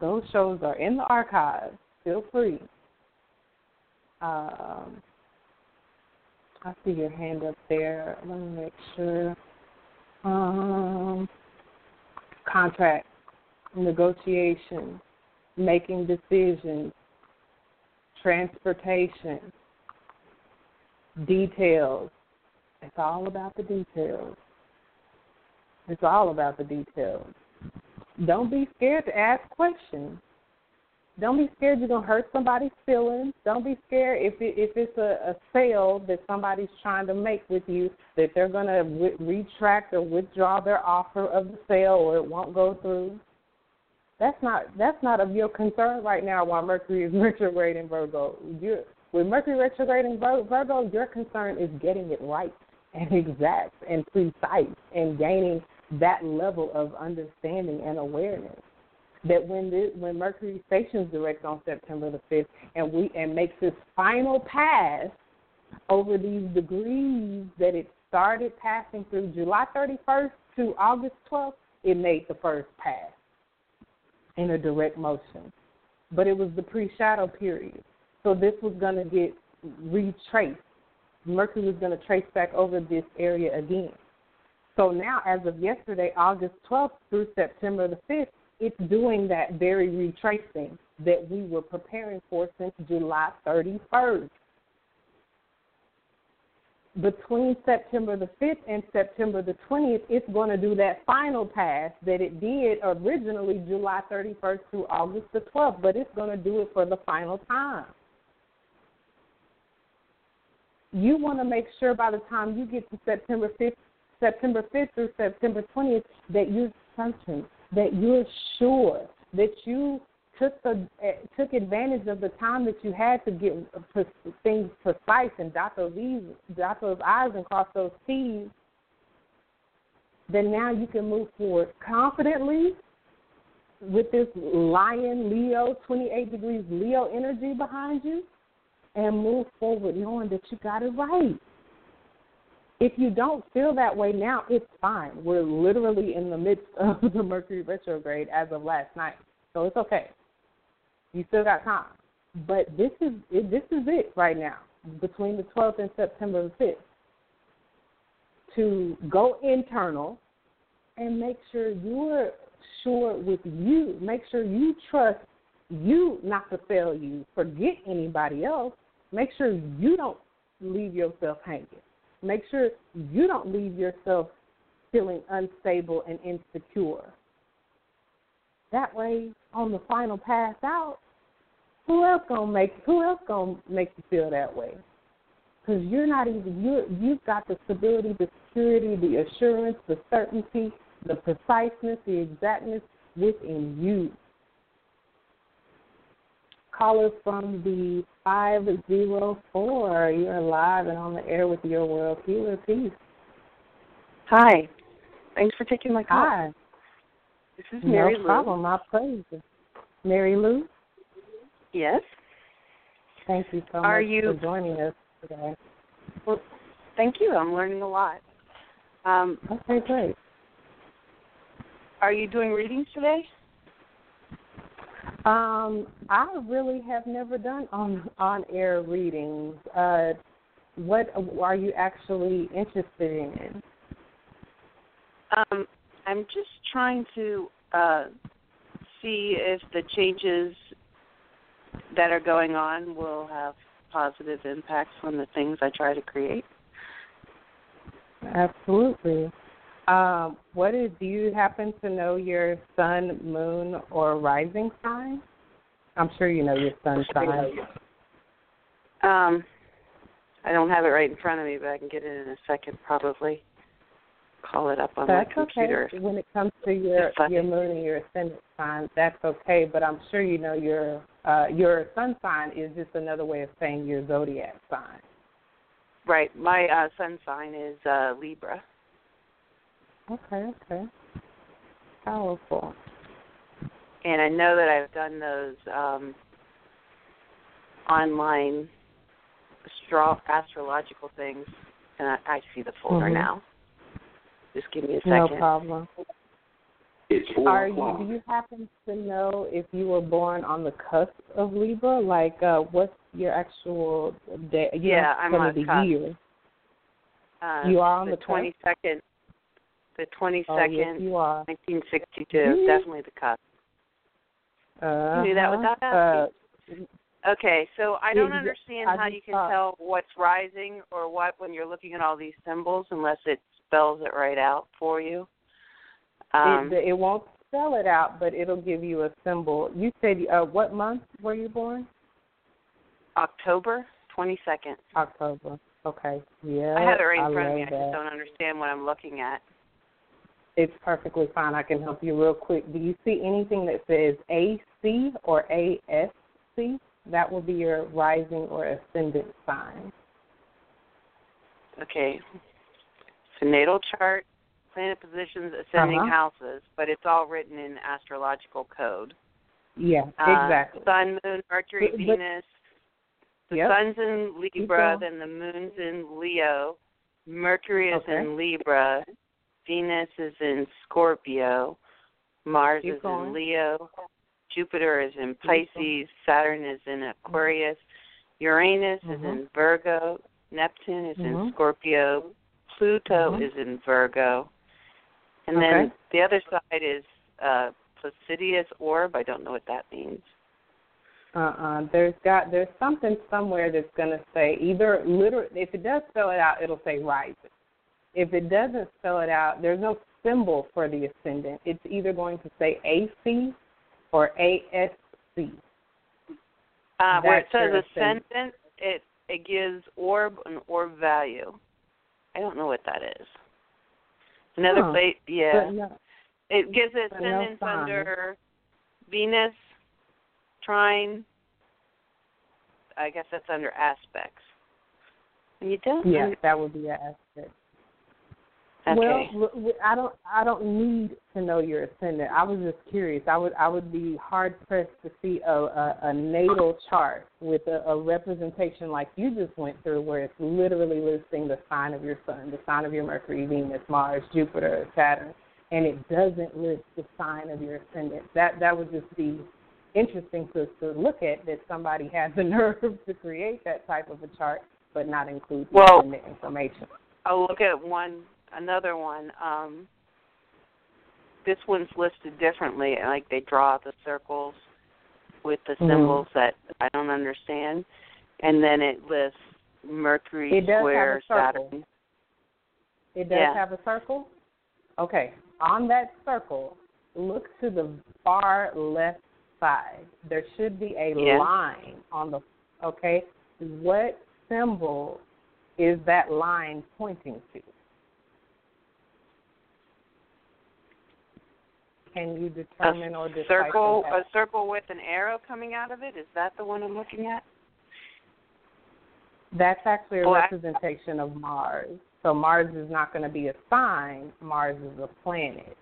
Those shows are in the archives. Feel free. Um, I see your hand up there. Let me make sure. Um, contract, negotiation, making decisions, transportation, details. It's all about the details. It's all about the details. Don't be scared to ask questions. Don't be scared you're gonna hurt somebody's feelings. Don't be scared if it, if it's a, a sale that somebody's trying to make with you that they're gonna re- retract or withdraw their offer of the sale or it won't go through. That's not that's not of your concern right now while Mercury is <laughs> retrograde in Virgo. You're, with Mercury retrograde in Virgo, your concern is getting it right and exact and precise and gaining that level of understanding and awareness. That when this, when Mercury stations direct on September the fifth and we and makes its final pass over these degrees that it started passing through July 31st to August 12th, it made the first pass in a direct motion. But it was the pre shadow period. So this was going to get retraced. Mercury was going to trace back over this area again. So now, as of yesterday, August 12th through September the 5th, it's doing that very retracing that we were preparing for since July 31st. Between September the 5th and September the 20th, it's going to do that final pass that it did originally July 31st through August the 12th, but it's going to do it for the final time. You want to make sure by the time you get to September 5th, September 5th through September 20th that you're that you're sure, that you took the eh, took advantage of the time that you had to get things precise and dot those E's, dot those I's and cross those T's, then now you can move forward confidently with this lion Leo, 28 degrees Leo energy behind you, and move forward knowing that you got it right. If you don't feel that way now, it's fine. We're literally in the midst <laughs> of the Mercury retrograde as of last night, so it's okay. You still got time. But this is this is it right now between the 12th and September the 5th to go internal and make sure you're sure with you. Make sure you trust you not to fail you. Forget anybody else. Make sure you don't leave yourself hanging. Make sure you don't leave yourself feeling unstable and insecure. That way, on the final pass out, who else gonna make who else gonna make you feel that way? Because you're not even you you've got the stability, the security, the assurance, the certainty, the preciseness, the exactness within you. Caller from the five zero four. You're live and on the air with your world healer. Peace. Hi. Thanks for taking my call. Hi. This is Mary no Lou. problem. My pleasure. Mary Lou. Yes. Thank you so Are much you... for joining us today. Well, thank you. I'm learning a lot. Um, okay, great. Are you doing readings today? Um, I really have never done on on air readings. Uh, what are you actually interested in? Um, I'm just trying to uh, see if the changes that are going on will have positive impacts on the things I try to create. Absolutely. Um, what is? Do you happen to know your sun, moon, or rising sign? I'm sure you know your sun sign. Um, I don't have it right in front of me, but I can get it in a second, probably. Call it up on that's my computer. okay. When it comes to your your moon and your ascendant sign, that's okay. But I'm sure you know your uh, your sun sign is just another way of saying your zodiac sign. Right. My uh, sun sign is uh, Libra. Okay. Okay. Powerful. And I know that I've done those um, online astro- astrological things, and I, I see the folder mm-hmm. now. Just give me a second. No problem. It's four Are o'clock. you? Do you happen to know if you were born on the cusp of Libra? Like, uh, what's your actual day? You Yeah, know, I'm on of the cusp. year. Uh, You are on the the twenty second. The twenty Oh, yes, second, you are. nineteen sixty two. Mhm. Definitely the cusp. Uh, You knew that without uh, asking. Okay, so I don't understand I how you can thought- tell what's rising or what when you're looking at all these symbols unless it spells it right out for you. Um, it, it won't spell it out, but it'll give you a symbol. You said uh, what month were you born? October twenty second. October. Okay. Yeah. I have it right in front of me. I just don't understand what I'm looking at. It's perfectly fine. I can help you real quick. Do you see anything that says AC or ASC? That will be your rising or ascendant sign. Okay. So natal chart, planet positions, ascending Uh-huh. houses, but it's all written in astrological code. Yeah, Uh, exactly. Sun, Moon, Mercury, But- but- Venus. The Yep. sun's in Libra, then the moon's in Leo, Mercury is Okay. in Libra, Venus is in Scorpio, Mars Keep is going. in Leo, Jupiter is in Pisces, Saturn is in Aquarius, Uranus is Mhm. in Virgo, Neptune is in Mhm. Scorpio, Pluto Mhm. is in Virgo. And then Okay. the other side is uh Placidus orb. I don't know what that means. Uh-uh. There's got there's something somewhere that's going to say either literal. If it does spell it out, it'll say rising. If it doesn't spell it out, there's no symbol for the ascendant. It's either going to say AC or ASC. Uh, where it says ascendant. ascendant, it it gives orb an orb value. I don't know what that is. Another Huh. place, yeah, no, it gives it but no under Venus, trine. I guess that's under aspects. You don't. yes, that would be an aspect. Okay. Well, I don't. I don't need to know your ascendant. I was just curious. I would. I would be hard pressed to see a, a, a natal chart with a, a representation like you just went through, where it's literally listing the sign of your sun, the sign of your Mercury, Venus, Mars, Jupiter, Saturn, and it doesn't list the sign of your ascendant. That that would just be interesting to to look at. That somebody has the <laughs> nerve to create that type of a chart, but not include the Well- ascendant information. I'll look at one, another one. Um, this one's listed differently, like they draw the circles with the Mhm. symbols that I don't understand, and then it lists Mercury It does have a square circle. Saturn. It does Yeah. have a circle? Okay. On that circle, look to the far left side. There should be a Yeah. line on the okay. What symbol is that line pointing to? Can you determine or A decipher circle, that? a circle with an arrow coming out of it. Is that the one I'm looking at? That's actually a Well, I- representation of Mars. So Mars is not going to be a sign. Mars is a planet.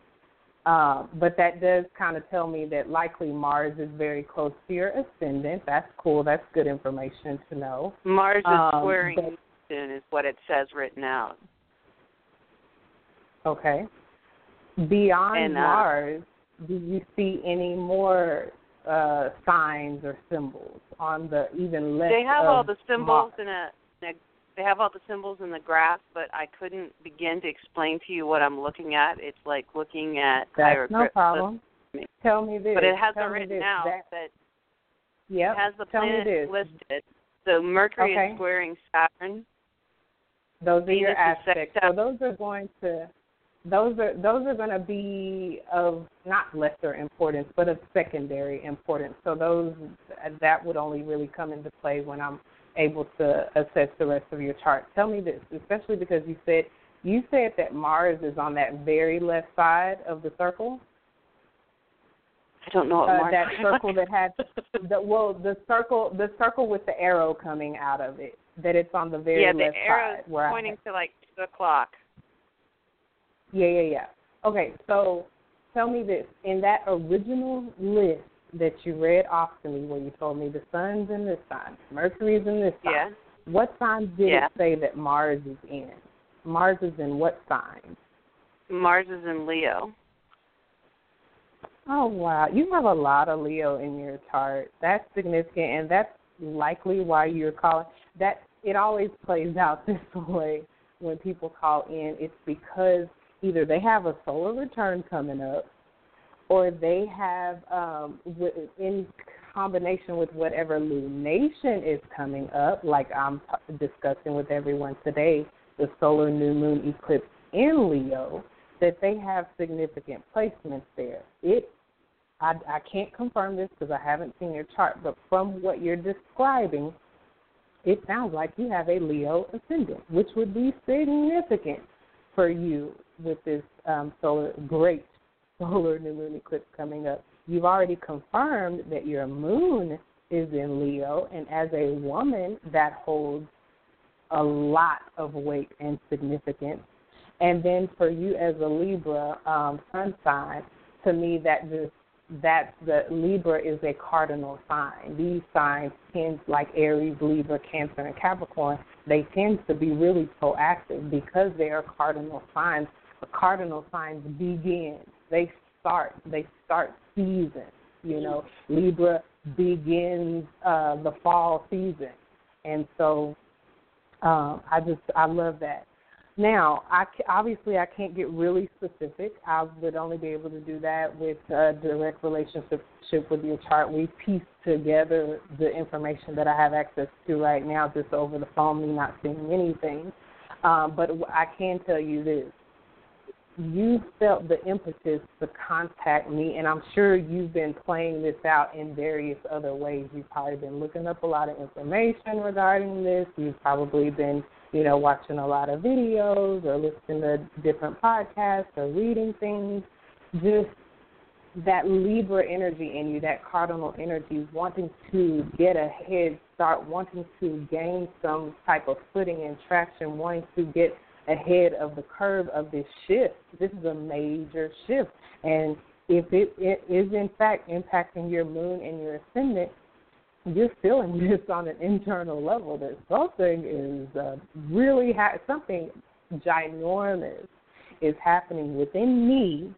Um, but that does kind of tell me that likely Mars is very close to your ascendant. That's cool. That's good information to know. Mars is Um, squaring but- is what it says written out. Okay. Beyond And, uh, Mars, do you see any more uh, signs or symbols on the even left? They have all the symbols Mars? in a, in a they have all the symbols in the graph, but I couldn't begin to explain to you what I'm looking at. It's like looking at That's no problem. Tell me this. But it has Tell it written this. out That, that yep. it has the Tell planets listed. So Mercury Okay. is squaring Saturn. Those are your Venus aspects. So those are going to those are those are going to be of not lesser importance, but of secondary importance. So those that would only really come into play when I'm able to assess the rest of your chart. Tell me this, especially because you said you said that Mars is on that very left side of the circle. I don't know what Uh, Mars that <laughs> circle that had the well, the circle the circle with the arrow coming out of it. That it's on the very yeah, the left arrow's side where I pointing to like two o'clock. Yeah, yeah, yeah. Okay, so tell me this. In that original list that you read off to me where you told me the sun's in this sign, Mercury's in this sign, Yeah. what sign did Yeah. it say that Mars is in? Mars is in what sign? Mars is in Leo. Oh wow, you have a lot of Leo in your chart. That's significant, and that's likely why you're calling. That it always plays <laughs> out this way when people call in. It's because either they have a solar return coming up, or they have, um, in combination with whatever lunation is coming up, like I'm discussing with everyone today, the solar new moon eclipse in Leo, that they have significant placements there. It I, I can't confirm this because I haven't seen your chart, but from what you're describing, it sounds like you have a Leo ascendant, which would be significant for you with this um, solar great <laughs> solar new moon eclipse coming up. You've already confirmed that your moon is in Leo, and as a woman, that holds a lot of weight and significance. And then for you as a Libra um, sun sign, to me that just that's the Libra is a cardinal sign. These signs tend like Aries, Libra, Cancer, and Capricorn. They tend to be really proactive because they are cardinal signs. The cardinal signs begin. They start. They start season. You know, Libra begins uh, the fall season, and so um, I just I love that. Now, I obviously I can't get really specific. I would only be able to do that with a direct relationship with your chart. We piece together the information that I have access to right now, just over the phone, me not seeing anything. Um, but I can tell you this: you felt the impetus to contact me, and I'm sure you've been playing this out in various other ways. You've probably been looking up a lot of information regarding this. You've probably been you know, watching a lot of videos or listening to different podcasts or reading things, just that Libra energy in you, that cardinal energy, wanting to get a head start, wanting to gain some type of footing and traction, wanting to get ahead of the curve of this shift. This is a major shift. And if it, it is in fact impacting your moon and your ascendant, you're feeling <laughs> this on an internal level that something is uh, really ha- something ginormous is happening within me,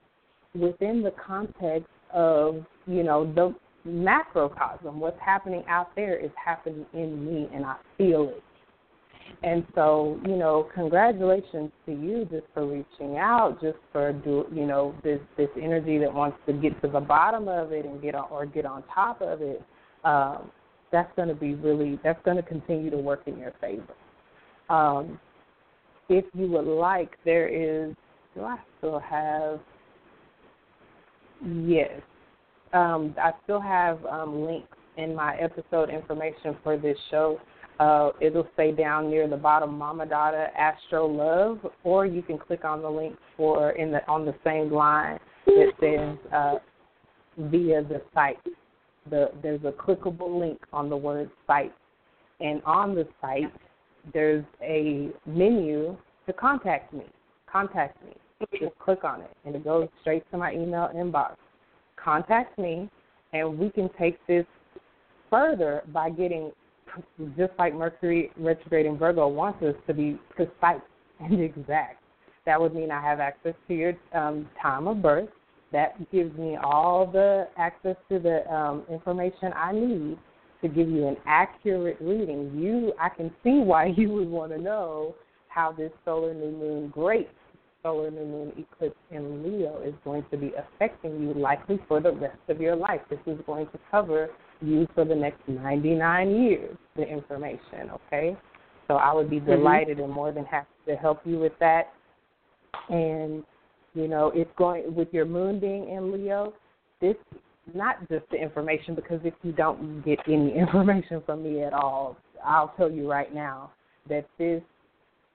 within the context of you know the macrocosm. What's happening out there is happening in me, and I feel it. And so, you know, congratulations to you just for reaching out, just for do you know this this energy that wants to get to the bottom of it and get on or get on top of it. Um, that's going to be really that's going to continue to work in your favor. Um, if you would like, there is. Do I still have? Yes, um, I still have um, links in my episode information for this show. Uh, it'll say down near the bottom, Mama Dada AstroLove, or you can click on the link for in the on the same line that says uh, via the site the there's a clickable link on the word site, and on the site there's a menu to contact me. Contact me. Just click on it, and it goes straight to my email inbox. Contact me, and we can take this further by getting just like Mercury retrograde in Virgo wants us to be precise <laughs> and exact. That would mean I have access to your um, time of birth, that gives me all the access to the um, information I need to give you an accurate reading. You, I can see why <laughs> you would want to know how this solar new moon, great solar new moon eclipse in Leo, is going to be affecting you likely for the rest of your life. This is going to cover you for the next 99 years, the information, okay? So I would be mm-hmm. delighted mm-hmm. and more than happy to help you with that. And you know, it's going with your moon being in Leo. This not just the information because if you don't get any <laughs> information from me at all, I'll tell you right now that this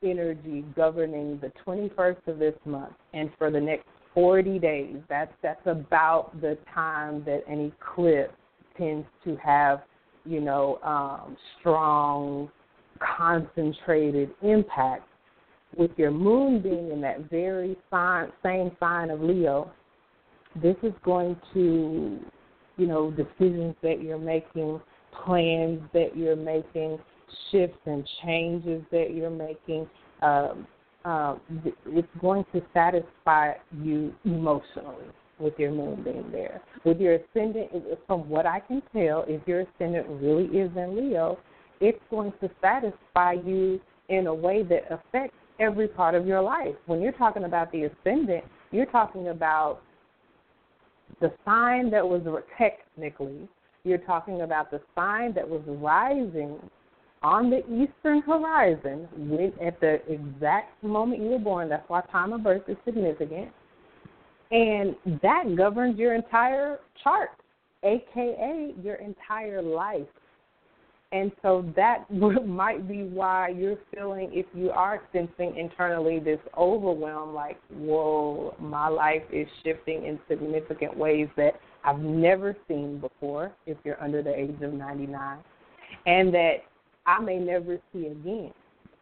energy governing the 21st of this month and for the next 40 days, that's that's about the time that an eclipse tends to have, you know, um, strong, concentrated impact with your moon being in that very sign, same sign of Leo, this is going to, you know, decisions that you're making, plans that you're making, shifts and changes that you're making. Um, uh, it's going to satisfy you emotionally with your moon being there. With your ascendant, from what I can tell, if your ascendant really is in Leo, it's going to satisfy you in a way that affects every part of your life. When you're talking about the ascendant, you're talking about the sign that was technically, you're talking about the sign that was rising on the eastern horizon when, at the exact moment you were born. That's why time of birth is significant. And that governs your entire chart, aka your entire life. And so that <laughs> might be why you're feeling, if you are sensing internally this overwhelm, like, whoa, my life is shifting in significant ways that I've never seen before if you're under the age of 99, and that I may never see again.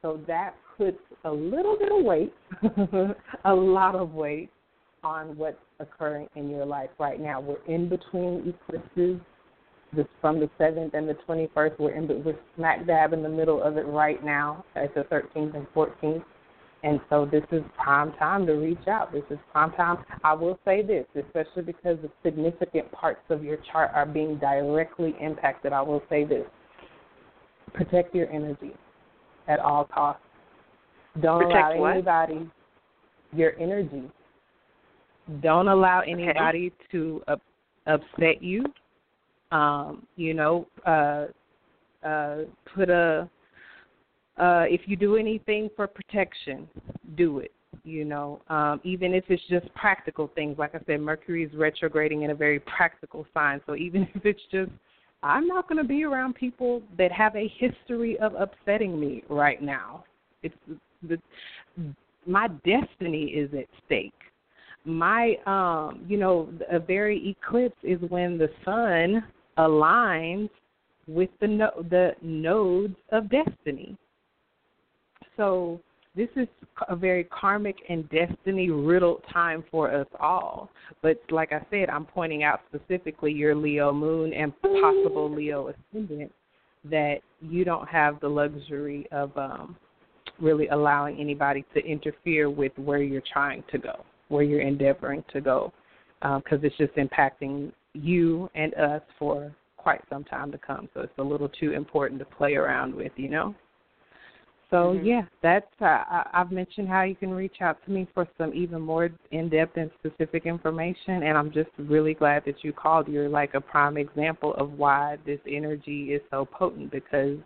So that puts a little bit of weight, <laughs> a lot of weight on what's occurring in your life right now. We're in between eclipses. This from the seventh and the twenty first. We're in we're smack dab in the middle of it right now at the thirteenth and fourteenth. And so this is prime time to reach out. This is prime time. I will say this, especially because the significant parts of your chart are being directly impacted. I will say this. Protect your energy at all costs. Don't Protect allow what? anybody your energy. Don't allow anybody to up, upset you. Um, you know, uh, uh, put a uh, if you do anything for protection, do it. You know, um, even if it's just practical things. Like I said, Mercury is retrograding in a very practical sign. So even <laughs> if it's just, I'm not going to be around people that have a history of upsetting me right now. It's the my destiny is at stake. My, um, you know, a very eclipse is when the sun aligns with the no- the nodes of destiny. So this is a very karmic and destiny riddled time for us all. But like I said, I'm pointing out specifically your Leo moon and possible Leo ascendant that you don't have the luxury of um, really allowing anybody to interfere with where you're trying to go, where you're endeavoring to go, because it's just impacting you and us for quite some time to come. So it's a little too important to play around with, you know. So Mhm. yeah, that's uh, I've mentioned how you can reach out to me for some even more in-depth and specific information, and I'm just really glad that you called. You're like a prime example of why this energy is so potent because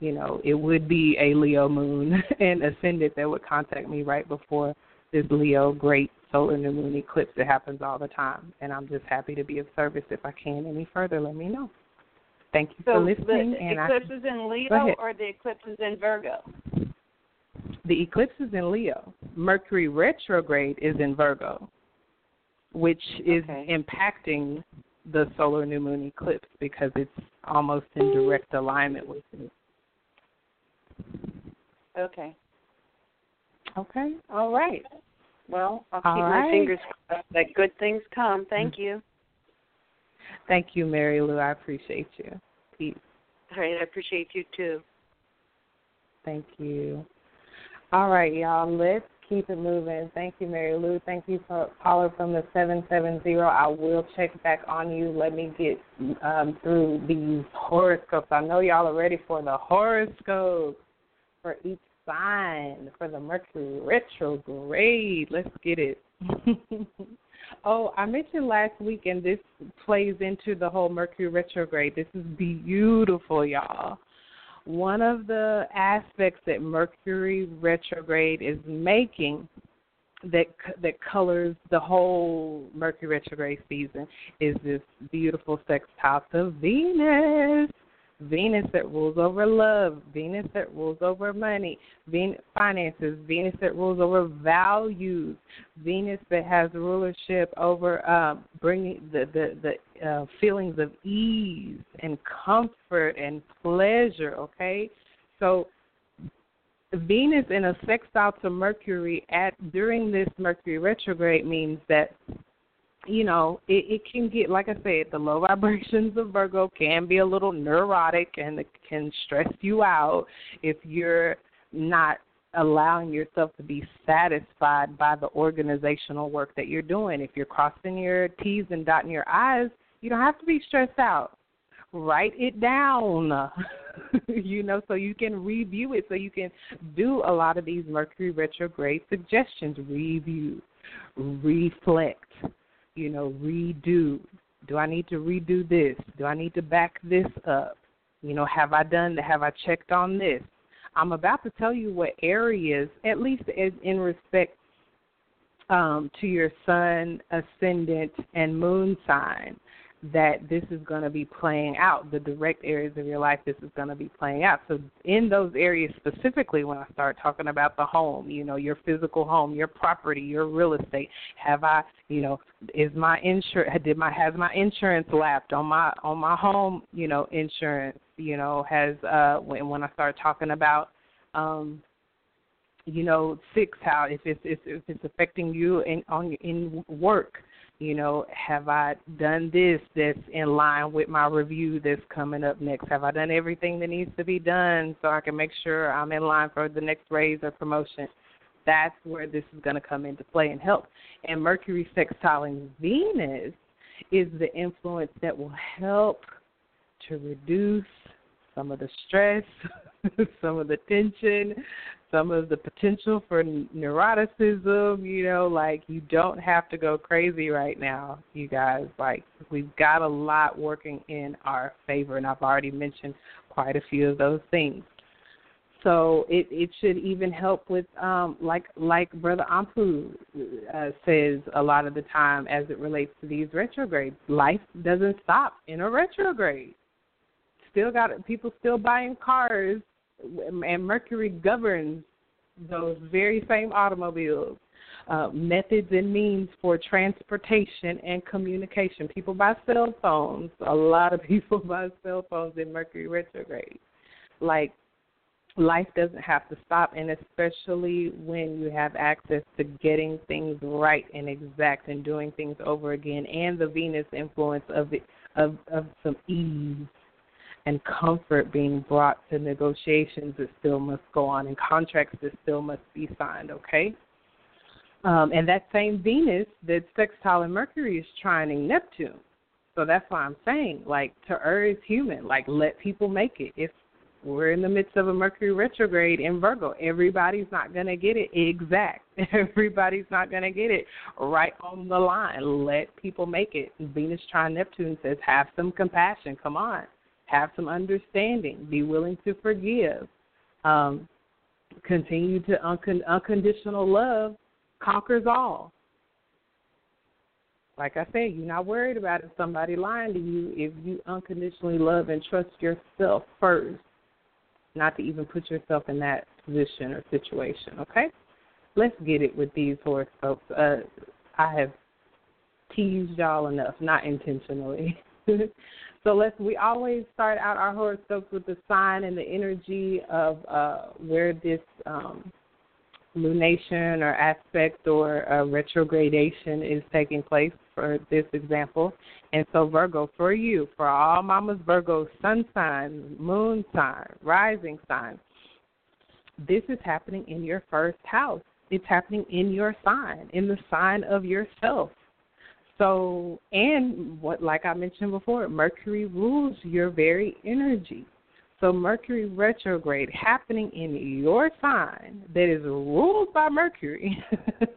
you know it would be a Leo moon <laughs> and ascendant that would contact me right before this Leo great solar new moon eclipse that happens all the time, and I'm just happy to be of service. If I can any further, let me know. Thank you So for listening, the and I eclipse is in Leo or the eclipse is in Virgo? the eclipse is in Leo. Mercury retrograde is in Virgo, which is Okay. impacting the solar new moon eclipse because it's almost in direct alignment with it. Okay. Okay. All right. Well, I'll keep All my right. Mm-hmm. fingers crossed that good things come. Thank you. Thank you, Mary Lou. I appreciate you. Peace. All right. I appreciate you too. Thank you. All right, y'all. Let's keep it moving. Thank you, Mary Lou. Thank you for caller from the seven seven zero. I will check back on you. Let me get um, through these horoscopes. I know y'all are ready for the horoscopes for each sign for the Mercury retrograde. Let's get it. <laughs> oh, I mentioned last week, and this plays into the whole Mercury retrograde. This is beautiful, y'all one of the aspects that Mercury retrograde is making that that colors the whole Mercury retrograde season is this beautiful sextile to Venus. Venus that rules over love, Venus that rules over money, Venus finances, Venus that rules over values, Venus that has rulership over uh, bringing the the the uh, feelings of ease and comfort and pleasure. Okay, so Venus in a sextile to Mercury at during this Mercury retrograde means that you know, it, it can get, like I said, the low <laughs> vibrations of Virgo can be a little neurotic and it can stress you out if you're not allowing yourself to be satisfied by the organizational work that you're doing. If you're crossing your T's and dotting your I's, you don't have to be stressed out. Write it down, <laughs> you know, so you can review it, so you can do a lot of these Mercury retrograde suggestions. Review, reflect you know, redo. Do I need to redo this? Do I need to back this up? You know, have I done have I checked on this? I'm about to tell you what areas, at least as in respect um, to your sun, ascendant, and moon sign, that this is going to be playing out. The direct areas of your life, this is going to be playing out. So, in those areas specifically, when I start talking about the home, you know, your physical home, your property, your real estate, have I, you know, is my insurance? Did my has my insurance lapsed on my on my home? You know, insurance. You know, has uh when when I start talking about um you know six how if it's if it's affecting you in on in work You know, have I done this that's in line with my review that's coming up next? Have I done everything that needs to be done so I can make sure I'm in line for the next raise or promotion? That's where this is going to come into play and help. And Mercury sextiling Venus is the influence that will help to reduce some of the stress, <laughs> some of the tension, some of the potential for neuroticism. You know, like you don't have to go crazy right now, you guys. Like we've got a lot working in our favor, and I've already mentioned quite a few of those things. So it it should even help with um like like Brother Ampu uh, says a lot of the time as it relates to these retrogrades. Life doesn't stop in a retrograde. Still got people still buying cars and Mercury governs those very same automobiles, uh, methods and means for transportation and communication. People buy cell phones. A lot of <laughs> people buy cell phones in Mercury retrograde. Like life doesn't have to stop, and especially when you have access to getting things right and exact and doing things over again, and the Venus influence of it of of some ease and comfort being brought to negotiations that still must go on and contracts that still must be signed, okay? Um, and that same Venus that sextile and Mercury is trining Neptune. So that's why I'm saying, like, to err is human. Like, let people make it. If we're in the midst of a Mercury retrograde in Virgo, everybody's not going to get it exact. <laughs> Everybody's not going to get it right on the line. Let people make it. Venus trine Neptune says, have some compassion. Come on have some understanding, be willing to forgive, um, continue to uncon- unconditional love conquers all. Like I said, you're not worried about if somebody lying to you if you unconditionally love and trust yourself first, not to even put yourself in that position or situation. Okay, let's get it with these horoscopes. Uh, I have teased y'all enough, not intentionally. <laughs> So let's we always start out our horoscopes with the sign and the energy of uh, where this um, lunation or aspect or uh, retrogradation is taking place for this example. And so Virgo, for you, for all mamas Virgo, sun sign, moon sign, rising sign, this is happening in your first house. It's happening in your sign, in the sign of yourself. So, and what, like I mentioned before, Mercury rules your very energy. So, Mercury retrograde happening in your sign that is ruled by Mercury.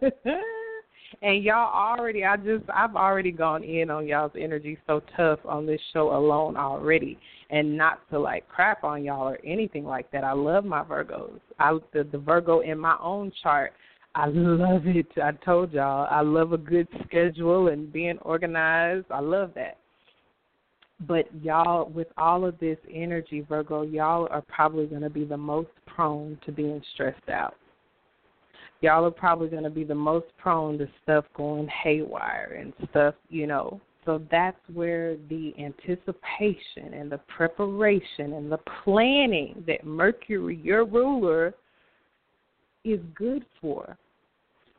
<laughs> and y'all already, I just, I've already gone in on y'all's energy so tough on this show alone already. And not to like crap on y'all or anything like that. I love my Virgos. I the, the Virgo in my own chart I love it. I told y'all I love a good schedule and being organized. I love that. But y'all, with all of this energy, Virgo, y'all are probably going to be the most prone to being stressed out. Y'all are probably going to be the most prone to stuff going haywire and stuff, you know. So that's where the anticipation and the preparation and the planning that Mercury, your ruler, is good for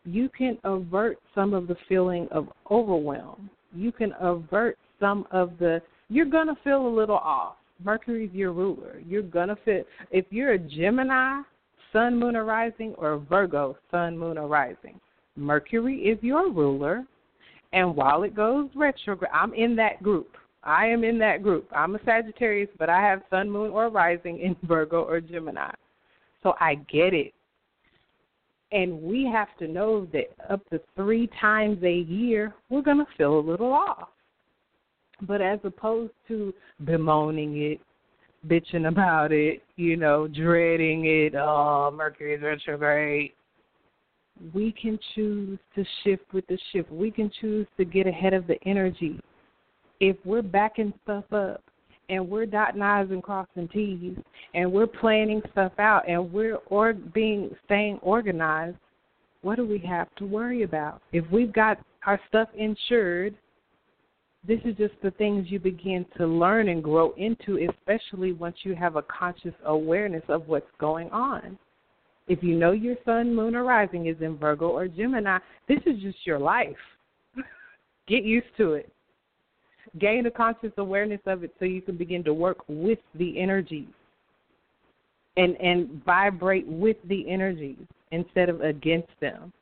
you can avert some of the feeling of overwhelm. You can avert some of the, you're going to feel a little off. Mercury's your ruler. You're going to feel, if you're a Gemini, Sun, Moon, or Rising, or Virgo, Sun, Moon, or Rising, Mercury is your ruler. And while it goes retrograde, I'm in that group. I am in that group. I'm a Sagittarius, but I have Sun, Moon, or Rising in <laughs> Virgo or Gemini. So I get it. And we have to know that up to three times a year, we're going to feel a little off. But as opposed to bemoaning it, bitching about it, you know, dreading it, oh, Mercury is retrograde, we can choose to shift with the shift. We can choose to get ahead of the energy. If we're backing stuff up, and we're dotting I's and crossing T's and we're planning stuff out and we're or being staying organized, what do we have to worry about? If we've got our stuff insured, this is just the things you begin to learn and grow into, especially once you have a conscious awareness of what's going on. If you know your sun, moon, or rising is in Virgo or Gemini, this is just your life. <laughs> Get used to it. Gain a conscious awareness of it so you can begin to work with the energies and and vibrate with the energies instead of against them.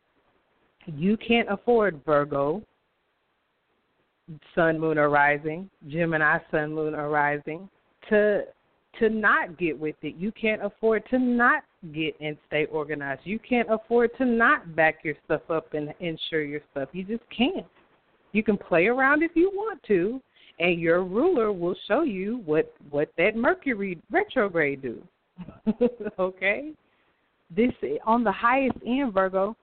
You can't afford Virgo, Sun, Moon, or Rising, Gemini, Sun, Moon, or Rising to to not get with it. You can't afford to not get and stay organized. You can't afford to not back your stuff up and insure your stuff. You just can't. You can play around if you want to, and your ruler will show you what what that Mercury retrograde do. <laughs> okay? This on the highest end, Virgo.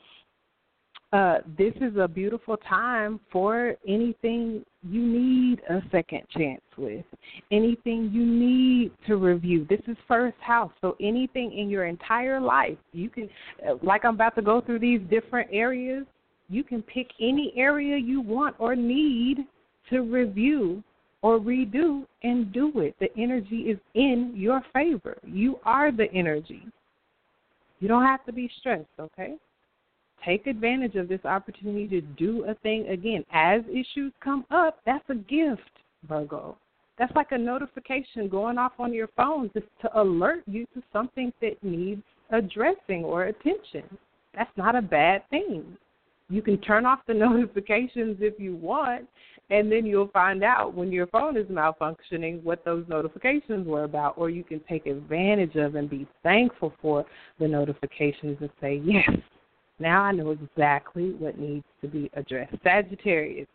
Uh, this is a beautiful time for anything you need a second chance with, anything you need to review. This is first house, so anything in your entire life, you can, uh, like I'm about to go through these different areas, you can pick any area you want or need to review or redo and do it. The energy is in your favor. You are the energy. You don't have to be stressed, okay? Take advantage of this opportunity to do a thing again. As issues come up, that's a gift, Virgo. That's like a notification going off on your phone just to alert you to something that needs addressing or attention. That's not a bad thing. You can turn off the <laughs> notifications if you want and then you'll find out when your phone is malfunctioning what those notifications were about, or you can take advantage of and be thankful for the notifications and say, Yes, now I know exactly what needs to be addressed. Sagittarius,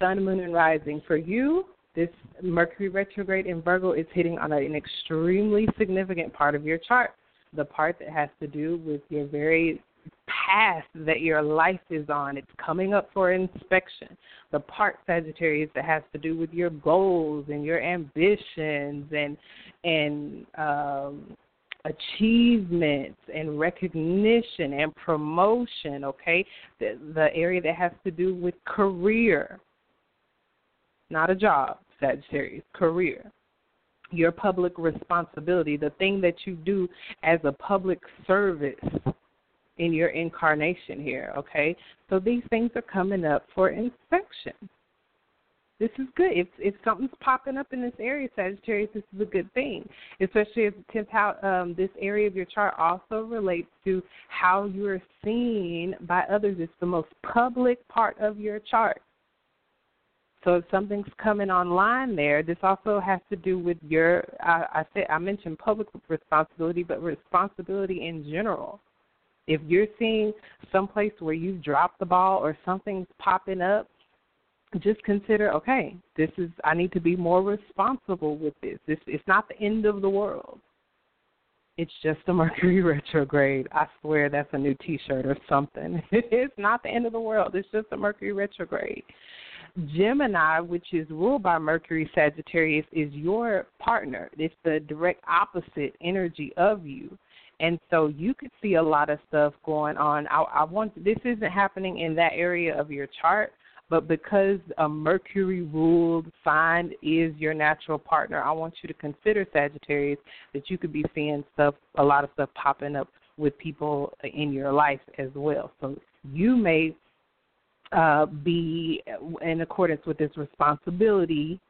Sun, Moon, and Rising. For you, this Mercury retrograde in Virgo is hitting on an extremely significant part of your chart the part that has to do with your very path that your life is on. It's coming up for inspection. The part Sagittarius that has to do with your goals and your ambitions and and um achievements and recognition and promotion, okay? The the area that has to do with career. Not a job, Sagittarius, career your public responsibility, the thing that you do as a public service in your incarnation here, okay? So these things are coming up for inspection. This is good. If if something's popping up in this area, Sagittarius, this is a good thing. Especially if tenth house, um, this area of your chart also relates to how you are seen by others. It's the most public part of your chart. So if something's coming online there, this also has to do with your. I, I said I mentioned public responsibility, but responsibility in general. If you're seeing someplace where you've dropped the ball or something's popping up, just consider, okay, this is I need to be more responsible with this. This it's not the end of the world. It's just a <laughs> Mercury retrograde. I swear that's a new T-shirt or something. <laughs> it's not the end of the world. It's just a Mercury retrograde. Gemini, which is ruled by Mercury Sagittarius, is your partner. It's the direct opposite energy of you and so you could see a lot of stuff going on. I, I want this isn't happening in that area of your chart, but because a Mercury ruled sign is your natural partner, I want you to consider Sagittarius that you could be seeing stuff, a lot of stuff popping up with people in your life as well. So you may uh, be in accordance with this responsibility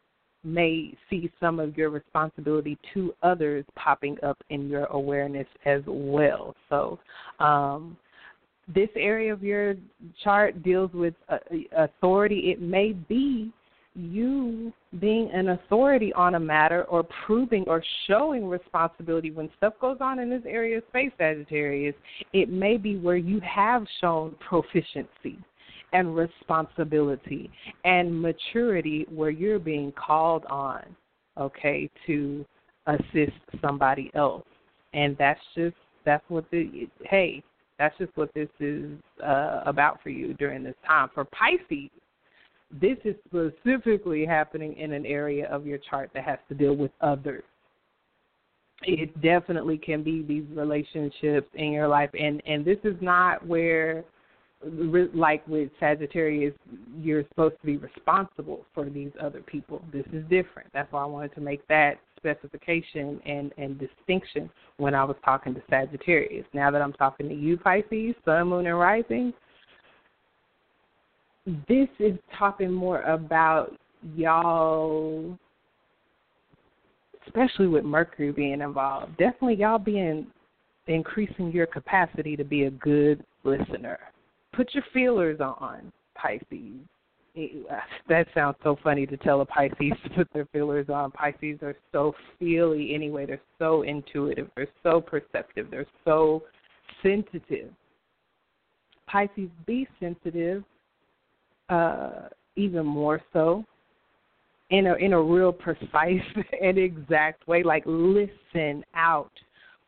may see some of your responsibility to others popping up in your awareness as well. So, um, this area of your chart deals with uh, authority. It may be you being an authority on a matter or proving or showing responsibility when stuff goes on in this area of space Sagittarius, it may be where you have shown proficiency and responsibility and maturity where you're being called on, okay, to assist somebody else. And that's just that's what the hey, that's just what this is uh, about for you during this time. For Pisces, this is specifically happening in an area of your chart that has to deal with others. It definitely can be these relationships in your life, and and this is not where like with Sagittarius, you're supposed to be responsible for these other people. This is different. That's why I wanted to make that specification and, and distinction when I was talking to Sagittarius. Now that I'm talking to you, Pisces, Sun, Moon, and Rising, this is talking more about y'all especially with Mercury being involved, definitely y'all being increasing your capacity to be a good listener. Put your feelers on, Pisces. That sounds so funny to tell a Pisces to put their feelers on. Pisces are so feely anyway. They're so intuitive. They're so perceptive. They're so sensitive. Pisces, be sensitive, uh, even more so in a in a real precise <laughs> and exact way. Like listen out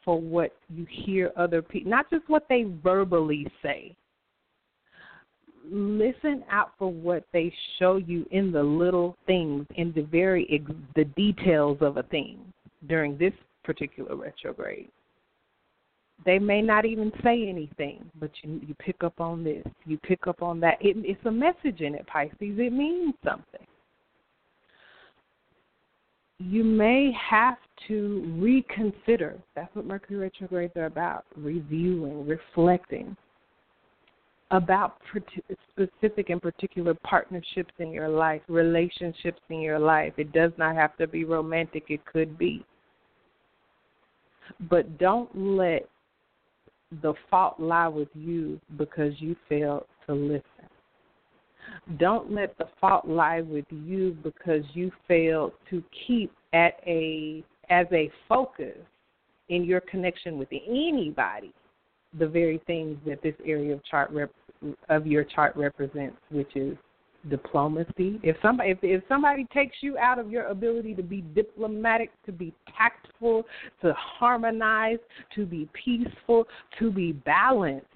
for what you hear other people, not just what they verbally say. Listen out for what they show you in the little things, in the very the details of a thing during this particular retrograde. They may not even say anything, but you you pick up on this, you pick up on that. It, it's a message in it, Pisces. It means something you may have to reconsider. That's what Mercury retrogrades are about reviewing, reflecting about specific and particular partnerships in your life, relationships in your life. It does not have to be romantic, it could be. But don't let the fault lie with you because you failed to listen. Don't let the fault lie with you because you failed to keep at a as a focus in your connection with anybody the very things that this area of chart rep, of your chart represents, which is diplomacy. If somebody if, if somebody takes you out of your ability to be diplomatic, to be tactful, to harmonize, to be peaceful, to be balanced,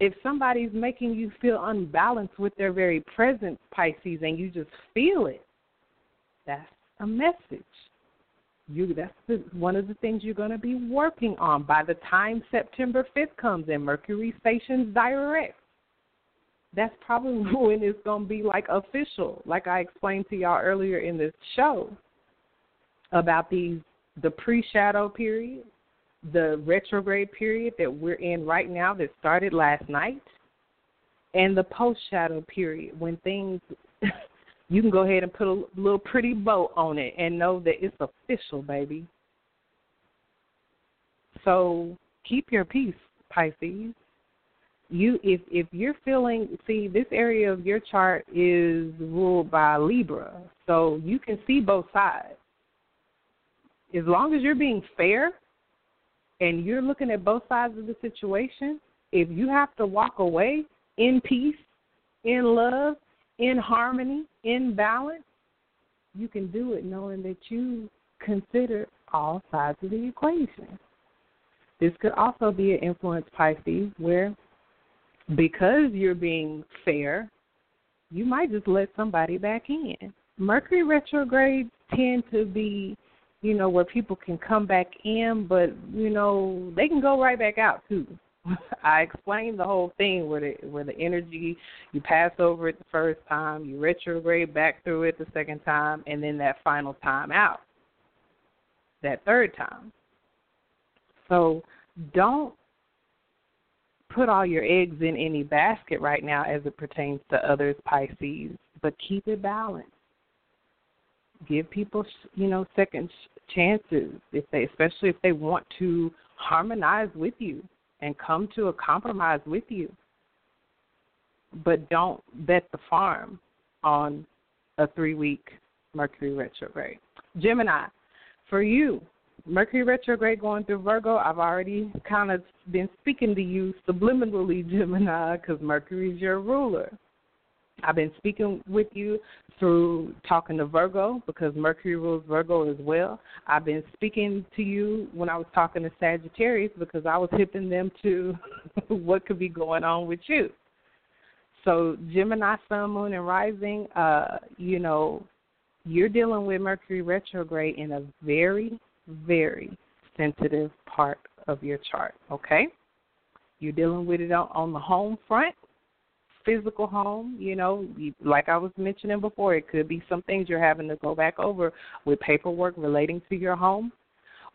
if somebody's making you feel unbalanced with their very presence, Pisces, and you just feel it, that's a message. You that's the, one of the things you're going to be working on by the time September 5th comes and Mercury stations direct. That's probably <laughs> when it's going to be like official, like I explained to y'all earlier in this show about these the pre-shadow period the retrograde period that we're in right now that started last night and the post shadow period when things <laughs> you can go ahead and put a little pretty bow on it and know that it's official baby. So keep your peace pisces. You if if you're feeling see this area of your chart is ruled by libra so you can see both sides. As long as you're being fair and you're looking at both sides of the situation, if you have to walk away in peace, in love, in harmony, in balance, you can do it knowing that you consider all sides of the equation. This could also be an influence, Pisces, where because you're being fair, you might just let somebody back in. Mercury retrogrades tend to be you know, where people can come back in, but you know, they can go right back out too. <laughs> I explained the whole thing where the where the energy you pass over it the first time, you retrograde back through it the second time, and then that final time out. That third time. So don't put all your eggs in any basket right now as it pertains to others Pisces, but keep it balanced give people you know second chances if they especially if they want to harmonize with you and come to a compromise with you but don't bet the farm on a three week mercury retrograde. Gemini for you mercury retrograde going through virgo i've already kind of been speaking to you subliminally <laughs> gemini because mercury is your ruler I've been speaking with you through talking to Virgo because Mercury rules Virgo as well. I've been speaking to you when I was talking to Sagittarius because I was hipping them to <laughs> what could be going on with you. So Gemini, Sun, Moon, and Rising, uh, you know, you're dealing with Mercury retrograde in a very, very sensitive part of your chart. Okay, you're dealing with it on, on the home front physical home, you know, like I was mentioning before, it could be some things you're having to go back over with paperwork relating to your home,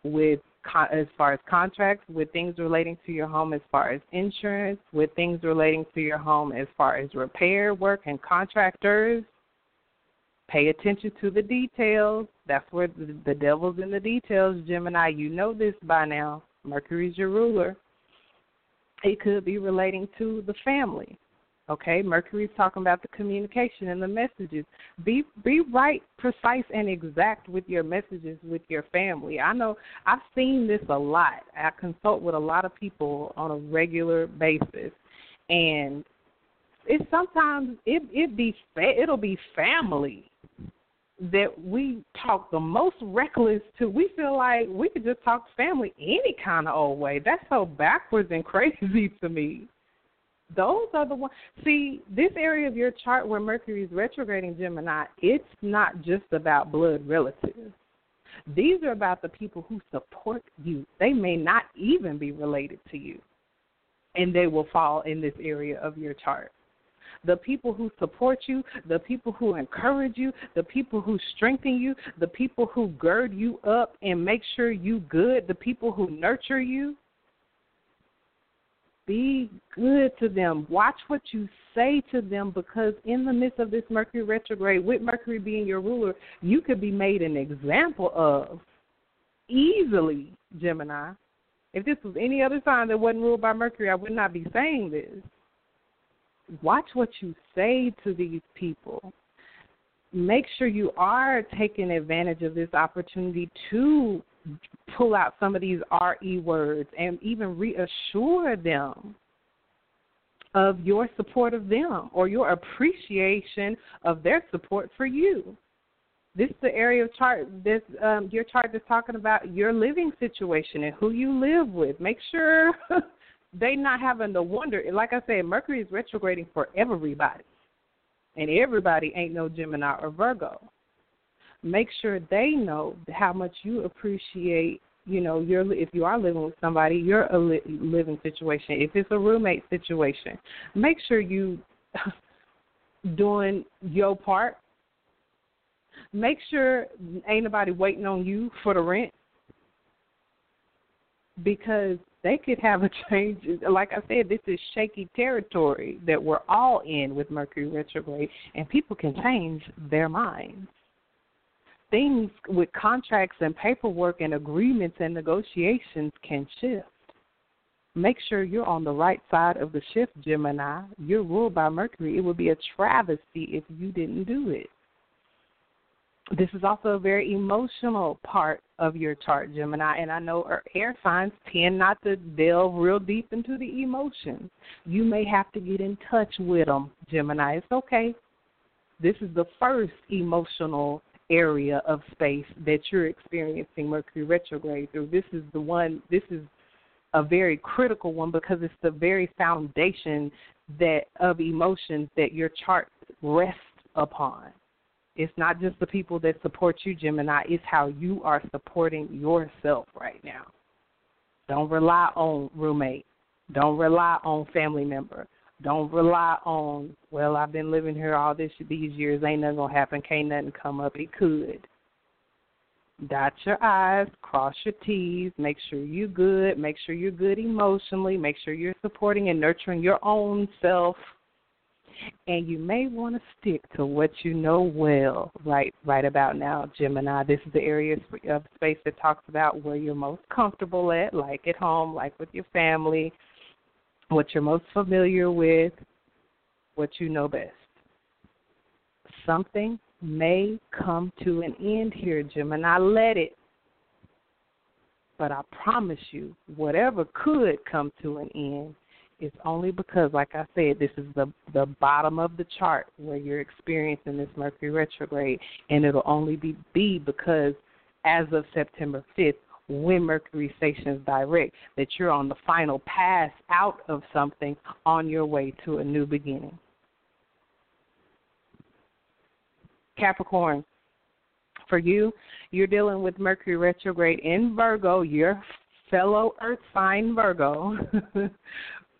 with con- as far as contracts, with things relating to your home as far as insurance, with things relating to your home as far as repair work and contractors. Pay attention to the details. That's where the, the devil's in the details, Gemini. You know this by now. Mercury's your ruler. It could be relating to the family. Okay, Mercury's talking about the communication and the messages. Be be right, precise, and exact with your messages with your family. I know I've seen this a lot. I consult with a lot of people on a regular basis, and it's sometimes it it be it'll be family that we talk the most reckless to. We feel like we could just talk family any kind of old way. That's so backwards and <laughs> crazy to me. Those are the ones. See, this area of your chart where Mercury is retrograding Gemini, it's not just about blood relatives. These are about the people who support you. They may not even be related to you, and they will fall in this area of your chart the people who support you, the people who encourage you, the people who strengthen you, the people who gird you up and make sure you good, the people who nurture you. Be good to them. Watch what you say to them because in the midst of this Mercury retrograde, with Mercury being your ruler, you could be made an example of easily, Gemini. If this was any other sign that wasn't ruled by Mercury, I would not be saying this watch what you say to these people. Make sure you are taking advantage of this opportunity to pull out some of these RE words and even reassure them of your support of them or your appreciation of their support for you. This is the area of chart this um, your chart is talking about your living situation and who you live with. Make sure <laughs> they not having to wonder. Like I said, Mercury is retrograding for everybody, and everybody ain't no Gemini or Virgo. Make sure they know how much you appreciate. You know, your if you are living with somebody, your uh, living situation. If it's a roommate situation, make sure you <laughs> doing your part. Make sure ain't nobody waiting on you for the rent because they could have a <laughs> change. Like I said, this is shaky territory that we're all in with Mercury retrograde, and people can change their minds. Things with contracts and paperwork and agreements and negotiations can shift. Make sure you're on the right side of the shift, Gemini. You're ruled by Mercury. It would be a travesty if you didn't do it. This is also a very emotional part of your chart, Gemini, and I know er, air signs tend not to delve real deep into the emotions. You may have to get in touch with them, Gemini. It's okay. This is the first emotional area of space that you're experiencing Mercury retrograde through. This is the one, this is a very critical one because it's the very foundation that of emotions that your chart rests upon. It's not just the people that support you, Gemini, it's how you are supporting yourself right now. Don't rely on roommate. Don't rely on family member. Don't rely on, well, I've been living here all this these years, ain't nothing gonna happen, can't nothing come up. It could. Dot your I's, cross your T's, make sure you're good, make sure you're good emotionally, make sure you're supporting and nurturing your own self and you may want to stick to what you know well right right about now gemini this is the area of space that talks about where you're most comfortable at like at home like with your family what you're most familiar with what you know best. Something may come to an end here gemini let it. But i promise you whatever could come to an end it's only because, like I said, this is the the bottom of the chart where you're experiencing this Mercury retrograde, and it'll only be be because as of September 5th, when Mercury stations direct, that you're on the final pass out of something on your way to a new beginning. Capricorn, for you, you're dealing with Mercury retrograde in Virgo, your fellow Earth sign Virgo, <laughs>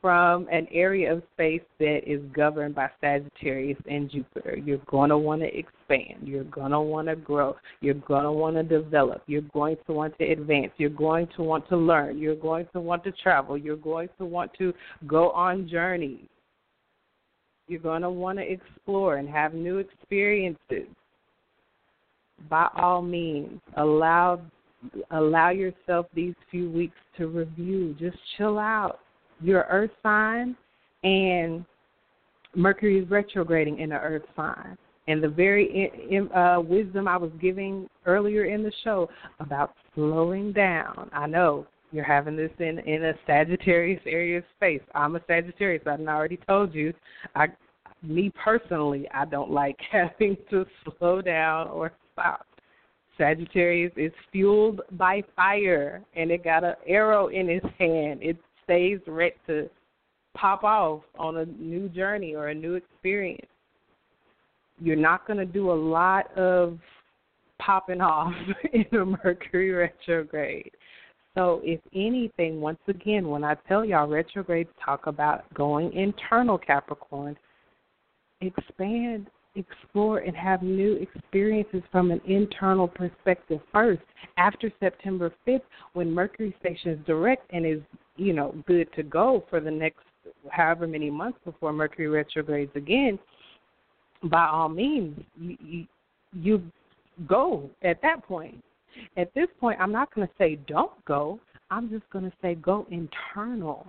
from an area of space that is governed by Sagittarius and Jupiter. You're going to want to expand. You're going to want to grow. You're going to want to develop. You're going to want to advance. You're going to want to learn. You're going to want to travel. You're going to want to go on journeys. You're going to want to explore and have new experiences. By all means, allow allow yourself these few weeks to review. Just chill out your earth sign and Mercury is retrograding in the earth sign. And the very uh, wisdom I was giving earlier in the show about slowing down. I know you're having this in in a Sagittarius area of space. I'm a Sagittarius. I've already told you. I, me personally, I don't like <laughs> having to slow down or stop. Sagittarius is fueled by fire, and it got an arrow in its hand. It stays ready to pop off on a new journey or a new experience. You're not going to do a lot of popping off <laughs> in a Mercury retrograde. So, if anything, once again, when I tell y'all retrogrades talk about going internal Capricorn, expand, explore, and have new experiences from an internal perspective first. After September 5th, when Mercury stations direct and is you know, good to go for the next however many months before Mercury retrogrades again, by all means, you, you, you go at that point. At this point, I'm not going to say don't go. I'm just going to say go internal.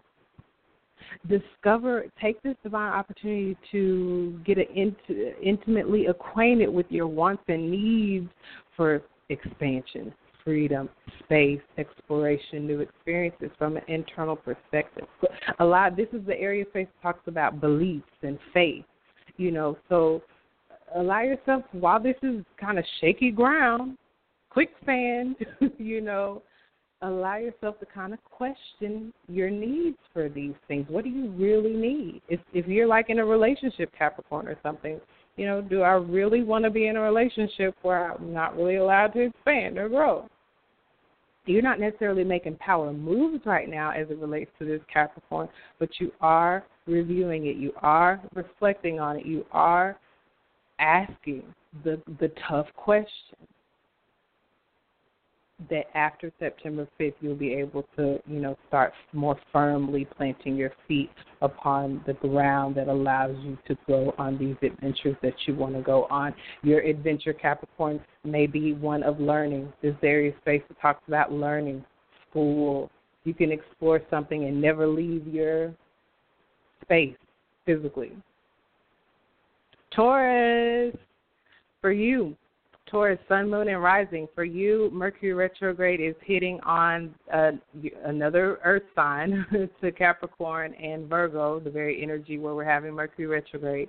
Discover, take this divine opportunity to get int- intimately acquainted with your wants and needs for expansion, freedom, space, exploration, new experiences from an internal perspective. A lot. This is the area space talks about beliefs and faith. You know, so allow yourself while this is kind of shaky ground, quicksand. <laughs> you know, allow yourself to kind of question your needs for these things. What do you really need? If if you're like in a relationship, Capricorn or something, you know, do I really want to be in a relationship where I'm not really allowed to expand or grow? You're not necessarily making power moves right now as it relates to this Capricorn, but you are reviewing it. You are reflecting on it. You are asking the the tough questions that after September 5th, you'll be able to, you know, start more firmly planting your feet upon the ground that allows you to go on these adventures that you want to go on. Your adventure, Capricorn, may be one of learning. This area space talks about learning, school. You can explore something and never leave your space physically. Taurus, for you, Taurus, Sun, Moon, and Rising. For you, Mercury retrograde is hitting on uh, another Earth sign <laughs> to Capricorn and Virgo, the very energy where we're having Mercury retrograde.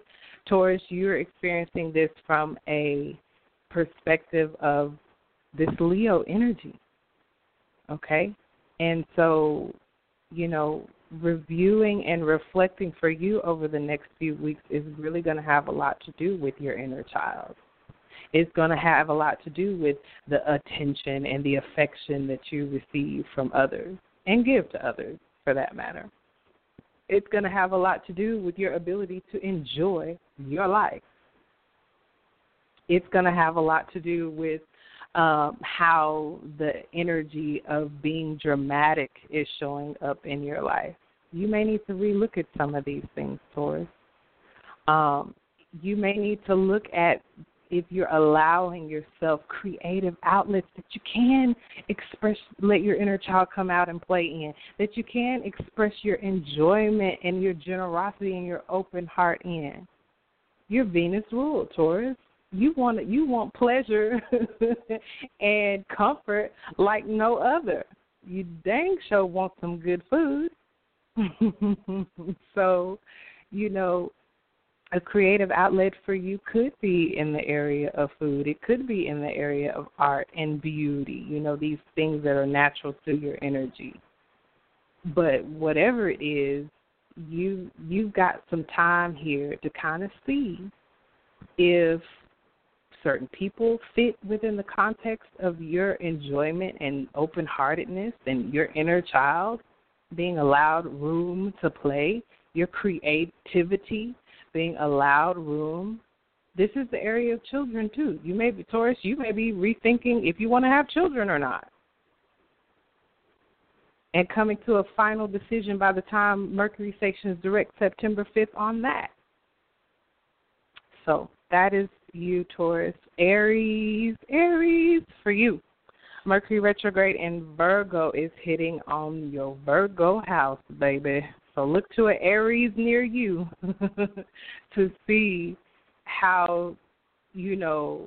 Taurus, you're experiencing this from a perspective of this Leo energy. Okay? And so, you know, reviewing and reflecting for you over the next few weeks is really going to have a lot to do with your inner child it's going to have a lot to do with the attention and the affection that you receive from others and give to others for that matter. It's going to have a lot to do with your ability to enjoy your life. It's going to have a lot to do with um, how the energy of being dramatic is showing up in your life. You may need to relook at some of these things, Taurus. Um, you may need to look at if you're allowing yourself creative outlets that you can express, let your inner child come out and play in, that you can express your enjoyment and your generosity and your open heart in. Your Venus rule, Taurus. You want you want pleasure <laughs> and comfort like no other. You dang sure want some good food. <laughs> so, you know, a creative outlet for you could be in the area of food. It could be in the area of art and beauty, you know, these things that are natural to your energy. But whatever it is, you you've got some time here to kind of see if certain people fit within the context of your enjoyment and open-heartedness and your inner child being allowed room to play, your creativity, being allowed room. This is the area of children too. You may be Taurus, you may be rethinking if you want to have children or not. And coming to a final decision by the time Mercury stations direct September 5th on that. So that is you, Taurus. Aries, Aries for you. Mercury retrograde in Virgo is hitting on your Virgo house, baby. So look to an Aries near you <laughs> to see how you know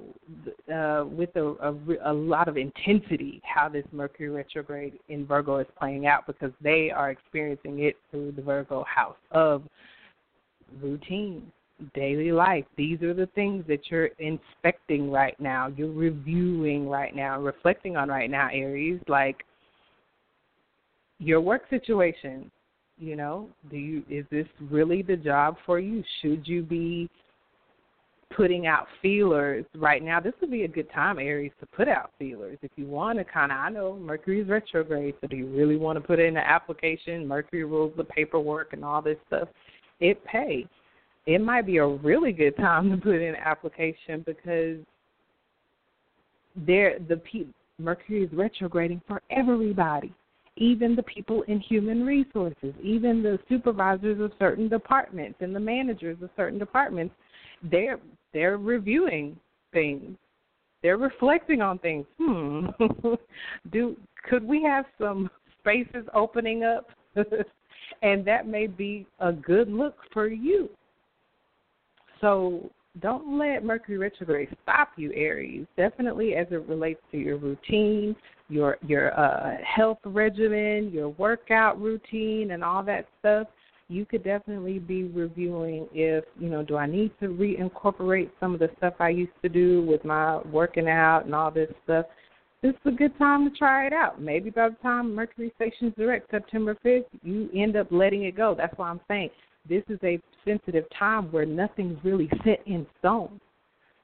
uh, with a, a, a lot of intensity how this Mercury retrograde in Virgo is playing out because they are experiencing it through the Virgo house of routine daily life. These are the things that you're inspecting right now, you're reviewing right now, reflecting on right now, Aries, like your work situation. You know, do you is this really the job for you? Should you be putting out feelers right now? This would be a good time, Aries, to put out feelers. If you want to kind of, I know Mercury's retrograde, so do you really want to put in an application? Mercury rules the paperwork and all this stuff. It pays it might be a really good time to put in an application because there the pe- Mercury is retrograding for everybody, even the people in human resources, even the supervisors of certain departments and the managers of certain departments. They're they're reviewing things. They're reflecting on things. Hmm. <laughs> Do could we have some spaces opening up? <laughs> and that may be a good look for you so don't let Mercury retrograde stop you, Aries. Definitely as it relates to your routine, your your uh, health regimen, your workout routine, and all that stuff. You could definitely be reviewing if you know, do I need to reincorporate some of the stuff I used to do with my working out and all this stuff. This is a good time to try it out. Maybe by the time Mercury stations direct September 5th, you end up letting it go. That's why I'm saying this is a sensitive time where nothing's really set in stone.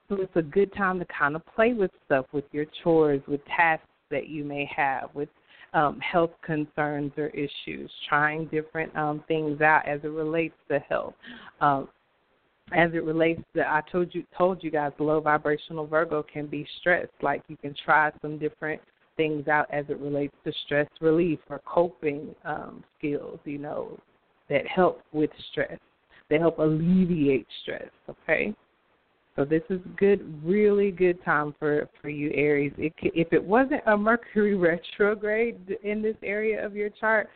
So it's a good time to kind of play with stuff, with your chores, with tasks that you may have, with um, health concerns or issues, trying different um, things out as it relates to health. Um, as it relates to, I told you told you guys, low vibrational Virgo can be stressed. Like you can try some different things out as it relates to stress relief or coping um, skills. You know, that help with stress. They help alleviate stress. Okay, so this is good, really good time for for you Aries. It, if it wasn't a Mercury <laughs> retrograde in this area of your chart,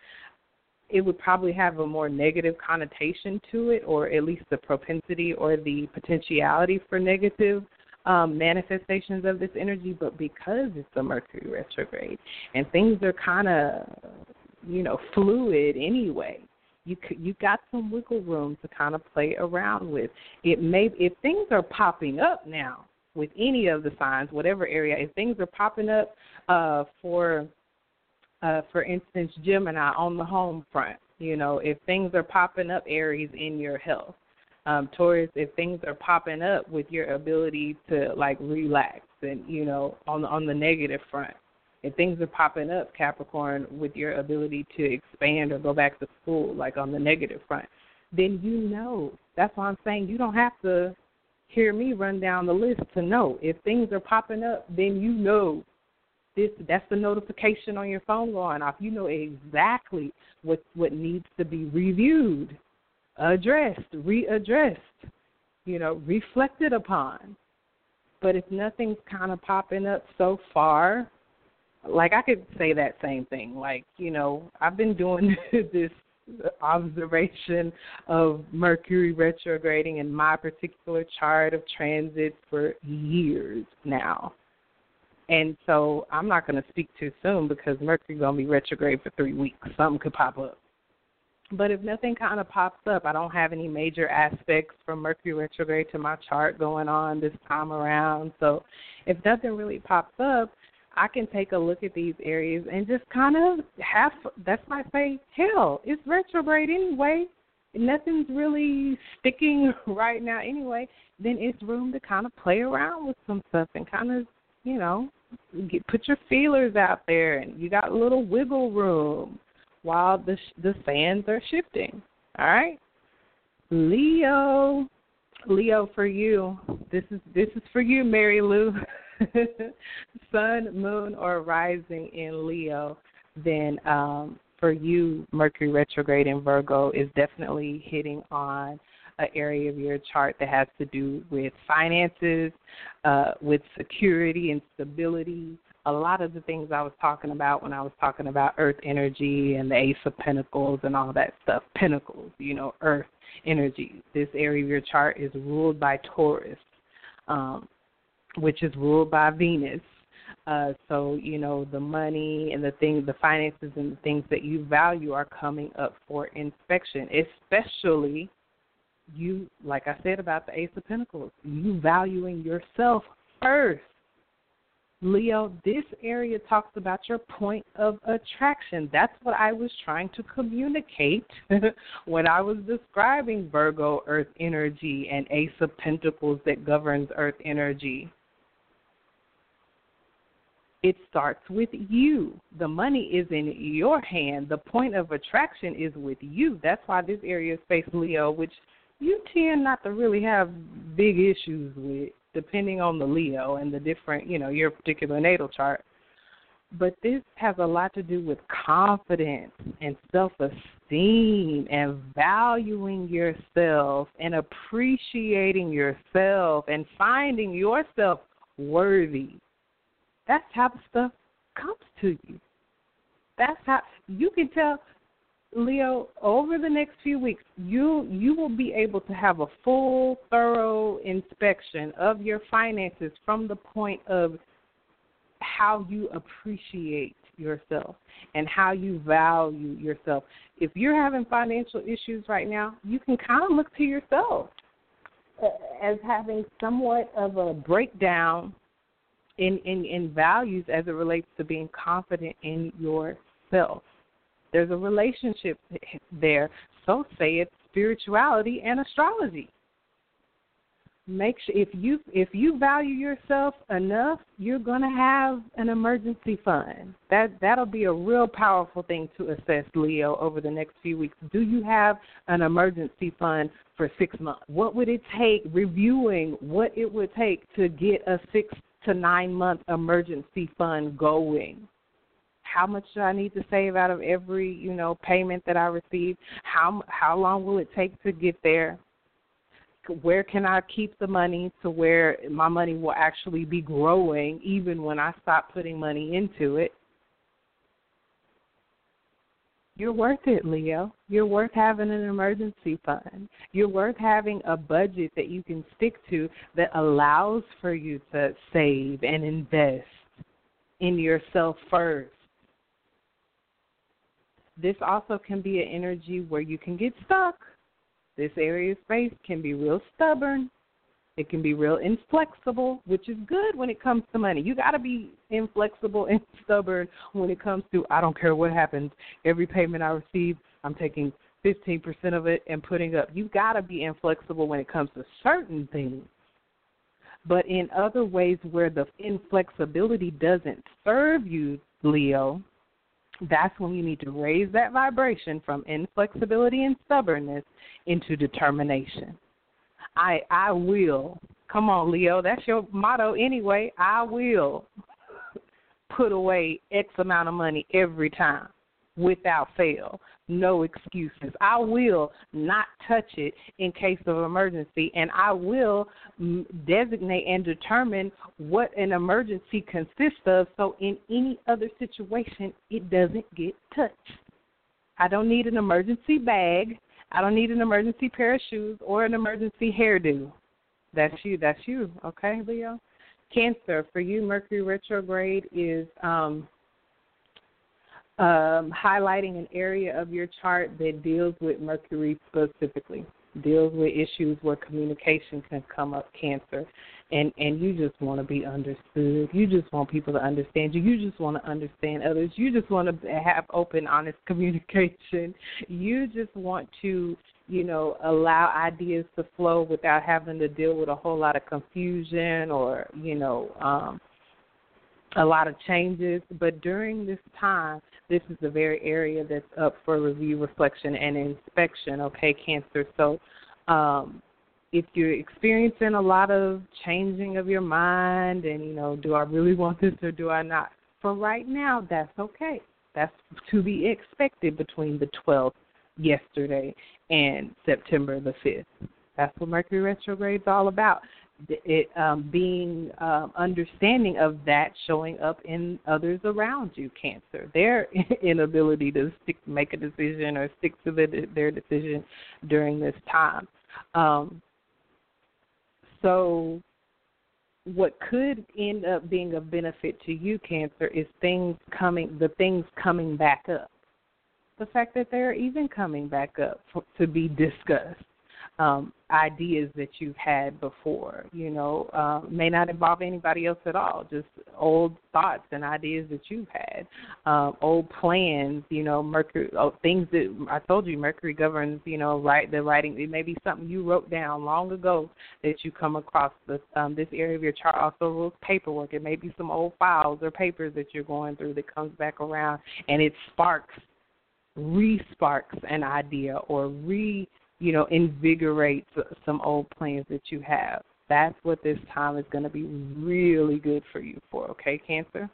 it would probably have a more negative connotation to it, or at least the propensity or the potentiality for negative um, manifestations of this energy. But because it's a Mercury retrograde and things are kind of, you know, fluid anyway, you you got some wiggle room to kind of play around with. It may if things are popping up now with any of the signs, whatever area, if things are popping up uh, for uh, for instance, Gemini on the home front, you know, if things are popping up, Aries in your health, um, Taurus, if things are popping up with your ability to like relax and you know on on the negative front, and things are popping up, Capricorn, with your ability to expand or go back to school, like on the negative front, then you know. That's why I'm saying you don't have to hear me run down the list to know. If things are popping up, then you know this that's the notification on your phone going off. You know exactly what what needs to be reviewed, addressed, readdressed, you know, reflected upon. But if nothing's kind of popping up so far, like I could say that same thing. Like, you know, I've been doing <laughs> this observation of Mercury retrograding in my particular chart of transit for years now. And so I'm not going to speak too soon because Mercury's going to be retrograde for three weeks. Something could pop up. But if nothing kind of pops up, I don't have any major aspects from Mercury retrograde to my chart going on this time around. So if nothing really pops up, I can take a look at these areas and just kind of have that's I say, hell, it's retrograde anyway. Nothing's really sticking <laughs> right now anyway. Then it's room to kind of play around with some stuff and kind of, you know, get, put your feelers out there, and you got a little wiggle room while the the sands are shifting. All right, Leo, Leo for you. This is this is for you, Mary Lou. <laughs> <laughs> Sun, Moon, or rising in Leo, then um, for you, Mercury retrograde in Virgo is definitely hitting on an area of your chart that has to do with finances, uh, with security and stability. A lot of the things I was talking about when I was talking about Earth energy and the Ace of Pentacles and all that stuff, Pentacles, you know, Earth energy. This area of your chart is ruled by Taurus, um, which is ruled by Venus. Uh, so you know the money and the things, the finances and the things that you value are coming up for inspection, especially you, like I said about the Ace of Pentacles, you valuing yourself first. Leo, this area talks about your point of attraction. That's what I was trying to communicate <laughs> when I was describing Virgo Earth energy and Ace of Pentacles that governs Earth energy. It starts with you. The money is in your hand. The point of attraction is with you. That's why this area is space Leo, which you tend not to really have big issues with, depending on the Leo and the different, you know, your particular natal chart. But this has a lot to do with confidence and self esteem and valuing yourself and appreciating yourself and finding yourself worthy. That's how the stuff comes to you. That's how you can tell Leo, over the next few weeks, you you will be able to have a full, thorough inspection of your finances from the point of how you appreciate yourself and how you value yourself. If you're having financial issues right now, you can kind of look to yourself as having somewhat of a breakdown in, in, in values as it relates to being confident in yourself. There's a relationship there. So say it's spirituality and astrology. Make sure if you if you value yourself enough, you're to have an emergency fund. That that'll be a real powerful thing to assess, Leo, over the next few weeks. Do you have an emergency fund for six months? What would it take? Reviewing what it would take to get a six to nine month emergency fund going how much do I need to save out of every, you know, payment that I receive? How how long will it take to get there? Where can I keep the money to where my money will actually be growing even when I stop putting money into it? You're worth it, Leo. You're worth having an emergency fund. You're worth having a budget that you can stick to that allows for you to save and invest in yourself first this also can be an energy where you can get stuck. This area of space can be real stubborn. It can be real inflexible, which is good when it comes to money. You got to be inflexible and <laughs> stubborn when it comes to I don't care what happens. Every payment I receive, I'm taking 15% of it and putting up. You got to be inflexible when it comes to certain things. But in other ways where the inflexibility doesn't serve you, Leo, that's when you need to raise that vibration from inflexibility and stubbornness into determination. I I will. Come on, Leo, that's your motto anyway. I will put away X amount of money every time without fail. No excuses. I will not touch it in case of emergency, and I will designate and determine what an emergency consists of so in any other situation it doesn't get touched. I don't need an emergency bag. I don't need an emergency pair of shoes or an emergency hairdo. That's you. That's you. Okay, Leo? Cancer, for you, Mercury retrograde is um, um, highlighting an area of your chart that deals with Mercury specifically, deals with issues where communication can come up, Cancer, and and you just want to be understood. You just want people to understand you. You just want to understand others. You just want to have open, honest <laughs> communication. You just want to you know, allow ideas to flow without having to deal with a whole lot of confusion or, you know, um, a lot of changes, but during this time, this is the very area that's up for review, reflection, and inspection. Okay, Cancer. So, um, if you're experiencing a lot of changing of your mind, and you know, do I really want this or do I not? For right now, that's okay. That's to be expected between the 12th yesterday and September the 5th. That's what Mercury retrograde is all about it um, being um, understanding of that showing up in others around you. Cancer, their <laughs> inability to stick, make a decision or stick to the, their decision during this time. Um, so, what could end up being of benefit to you, Cancer, is things coming, the things coming back up. The fact that they're even coming back up for, to be discussed um, ideas that you've had before. You know, uh, may not involve anybody else at all. Just old thoughts and ideas that you've had, um, old plans. You know, Mercury, oh, things that I told you, Mercury governs. You know, write the writing. It may be something you wrote down long ago that you come across. This um, this area of your chart also rules paperwork. It may be some old files or papers that you're going through that comes back around, and it sparks re-sparks an idea or re you know, invigorate some old plans that you have. That's what this time is going to be really good for you for, okay, Cancer?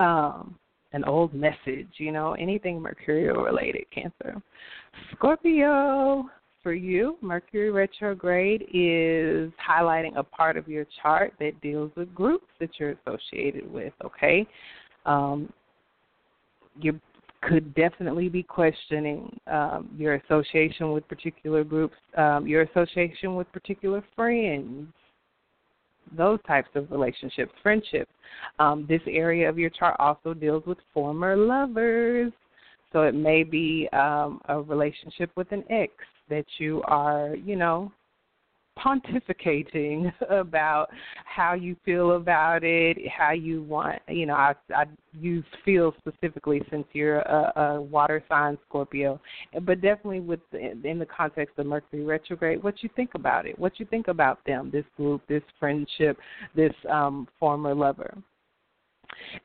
Um, an old message, you know, anything Mercurial related, Cancer. Scorpio, for you, Mercury retrograde is highlighting a part of your chart that deals with groups that you're associated with, okay? Um, your could definitely be questioning um, your association with particular groups, um, your association with particular friends, those types of relationships, friendships. Um, this area of your chart also deals with former lovers. So it may be um, a relationship with an ex that you are, you know, pontificating <laughs> about how you feel about it, how you want. You know, I, I use feel specifically since you're a, a water sign Scorpio, but definitely with in the context of Mercury retrograde, what you think about it, what you think about them, this group, this friendship, this um, former lover.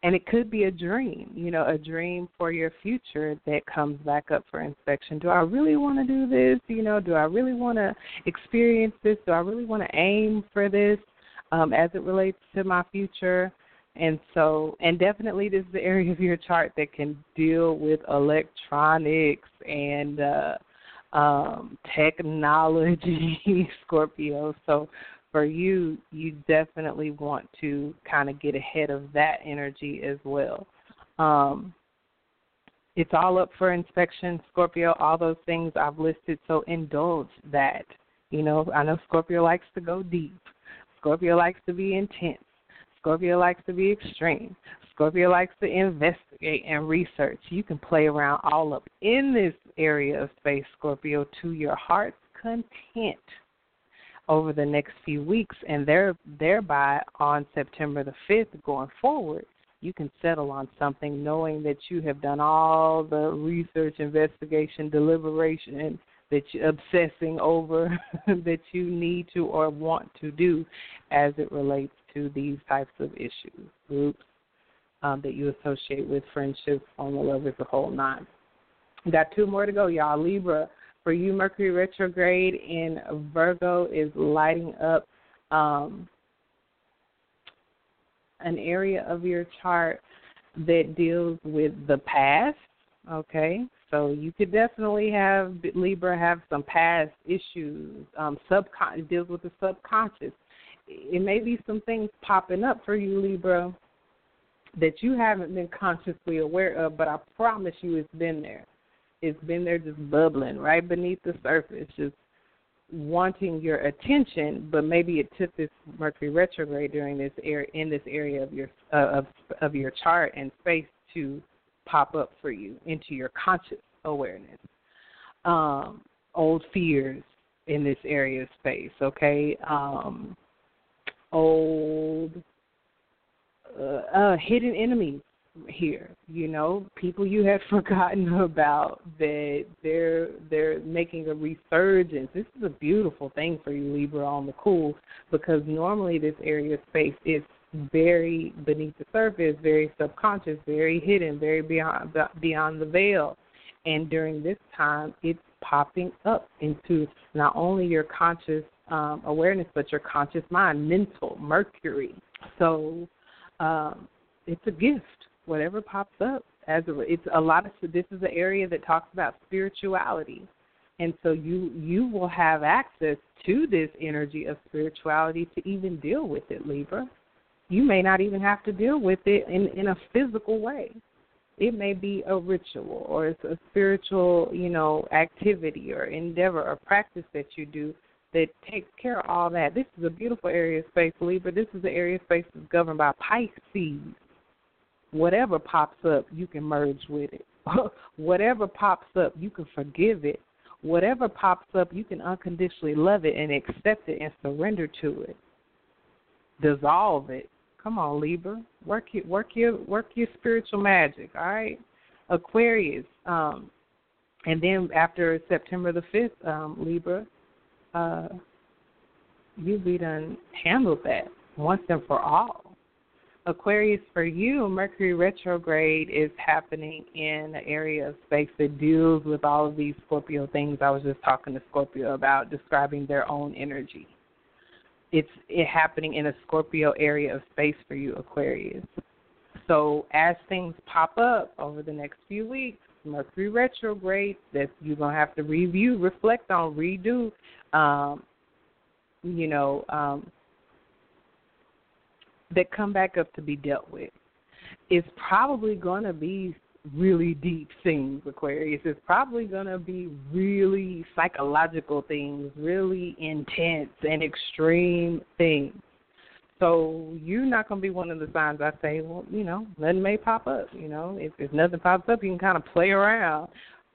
And it could be a dream, you know, a dream for your future that comes back up for inspection. Do I really want to do this? You know, do I really want to experience this? Do I really want to aim for this um, as it relates to my future? And so, and definitely this is the area of your chart that can deal with electronics and uh, um, technology, <laughs> Scorpio. So for you, you definitely want to kind of get ahead of that energy as well. Um, it's all up for inspection, Scorpio. All those things I've listed, so indulge that. You know, I know Scorpio likes to go deep. Scorpio likes to be intense. Scorpio likes to be extreme. Scorpio likes to investigate and research. You can play around all up in this area of space, Scorpio, to your heart's content over the next few weeks, and there, thereby on September the 5th going forward, you can settle on something knowing that you have done all the research, investigation, deliberation that you're obsessing over <laughs> that you need to or want to do as it relates to these types of issues, groups um, that you associate with friendships, on the lovers, a whole nine. Got two more to go, y'all. Libra, for you, Mercury retrograde in Virgo is lighting up um, an area of your chart that deals with the past. Okay, so you could definitely have Libra have some past issues. Um, subcon deals with the subconscious. It may be some things popping up for you, Libra, that you haven't been consciously aware of, but I promise you, it's been there it's been there just bubbling right beneath the surface, just wanting your attention, but maybe it took this Mercury retrograde during this area in this area of your uh, of of your chart and space to pop up for you into your conscious awareness. Um, old fears in this area of space, okay? Um, old uh, uh, hidden enemies here you know people you had <laughs> forgotten about that they're they're making a resurgence this is a beautiful thing for you libra on the cool because normally this area of space is very beneath the surface, very subconscious, very hidden, very beyond beyond the veil. And during this time, it's popping up into not only your conscious um, awareness, but your conscious mind, mental, Mercury. So um, it's a gift. Whatever pops up, as a, it's a lot of. This is an area that talks about spirituality, and so you you will have access to this energy of spirituality to even deal with it, Libra. You may not even have to deal with it in in a physical way it may be a ritual or it's a spiritual, you know, activity or endeavor or practice that you do that takes care of all that. This is a beautiful area of space, Libra. This is the area of space that's governed by Pisces. Whatever pops up, you can merge with it. <laughs> Whatever pops up, you can forgive it. Whatever pops up, you can unconditionally love it and accept it and surrender to it. Dissolve it Come on, Libra. Work your work your work your spiritual magic, all right? Aquarius. Um and then after September the fifth, um, Libra, uh you be done handled that once and for all. Aquarius, for you, Mercury retrograde is happening in an area of space that deals with all of these Scorpio things I was just talking to Scorpio about, describing their own energy it's it happening in a Scorpio area of space for you, Aquarius. So as things pop up over the next few weeks, Mercury retrograde that you're gonna have to review, reflect on, redo, um, you know, um, that come back up to be dealt with. It's probably gonna be really deep things, Aquarius. It's probably going to be really psychological things, really intense and extreme things. So you're not going to be one of the signs I say, well, you know, nothing may pop up. You know, if, if nothing pops up, you can kind of play around.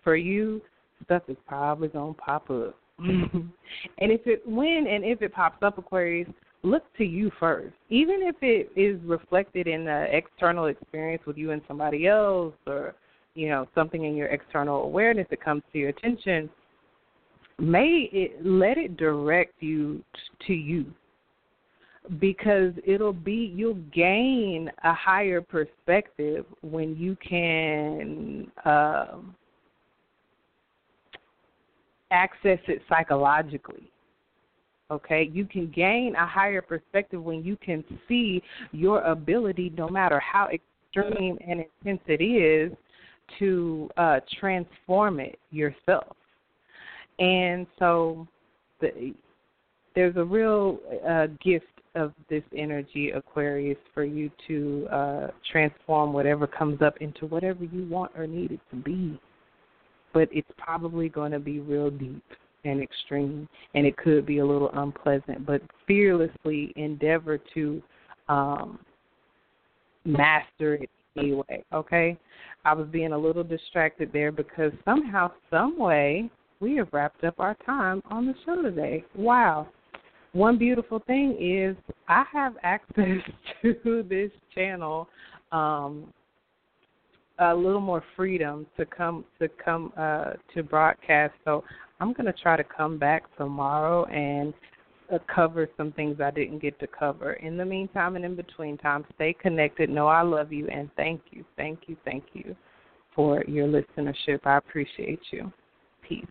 For you, stuff is probably going to pop up. <laughs> and if it when and if it pops up, Aquarius, look to you first. Even if it is reflected in the external experience with you and somebody else or, you know, something in your external awareness that comes to your attention, may it let it direct you t- to you because it'll be you'll gain a higher perspective when you can um, access it psychologically Okay, you can gain a higher perspective when you can see your ability, no matter how extreme and intense it is, to uh, transform it yourself. And so, the, there's a real uh, gift of this energy, Aquarius, for you to uh, transform whatever comes up into whatever you want or need it to be. But it's probably going to be real deep and extreme, and it could be a little unpleasant. But fearlessly endeavor to um, master it anyway. Okay, I was being a little distracted there because somehow, some way, we have wrapped up our time on the show today. Wow. One beautiful thing is I have <laughs> access to this channel um, a little more freedom to come to come uh, to broadcast. So I'm going to try to come back tomorrow and uh, cover some things I didn't get to cover. In the meantime and in between time, stay connected. Know I love you and thank you, thank you, thank you for your listenership. I appreciate you. Peace.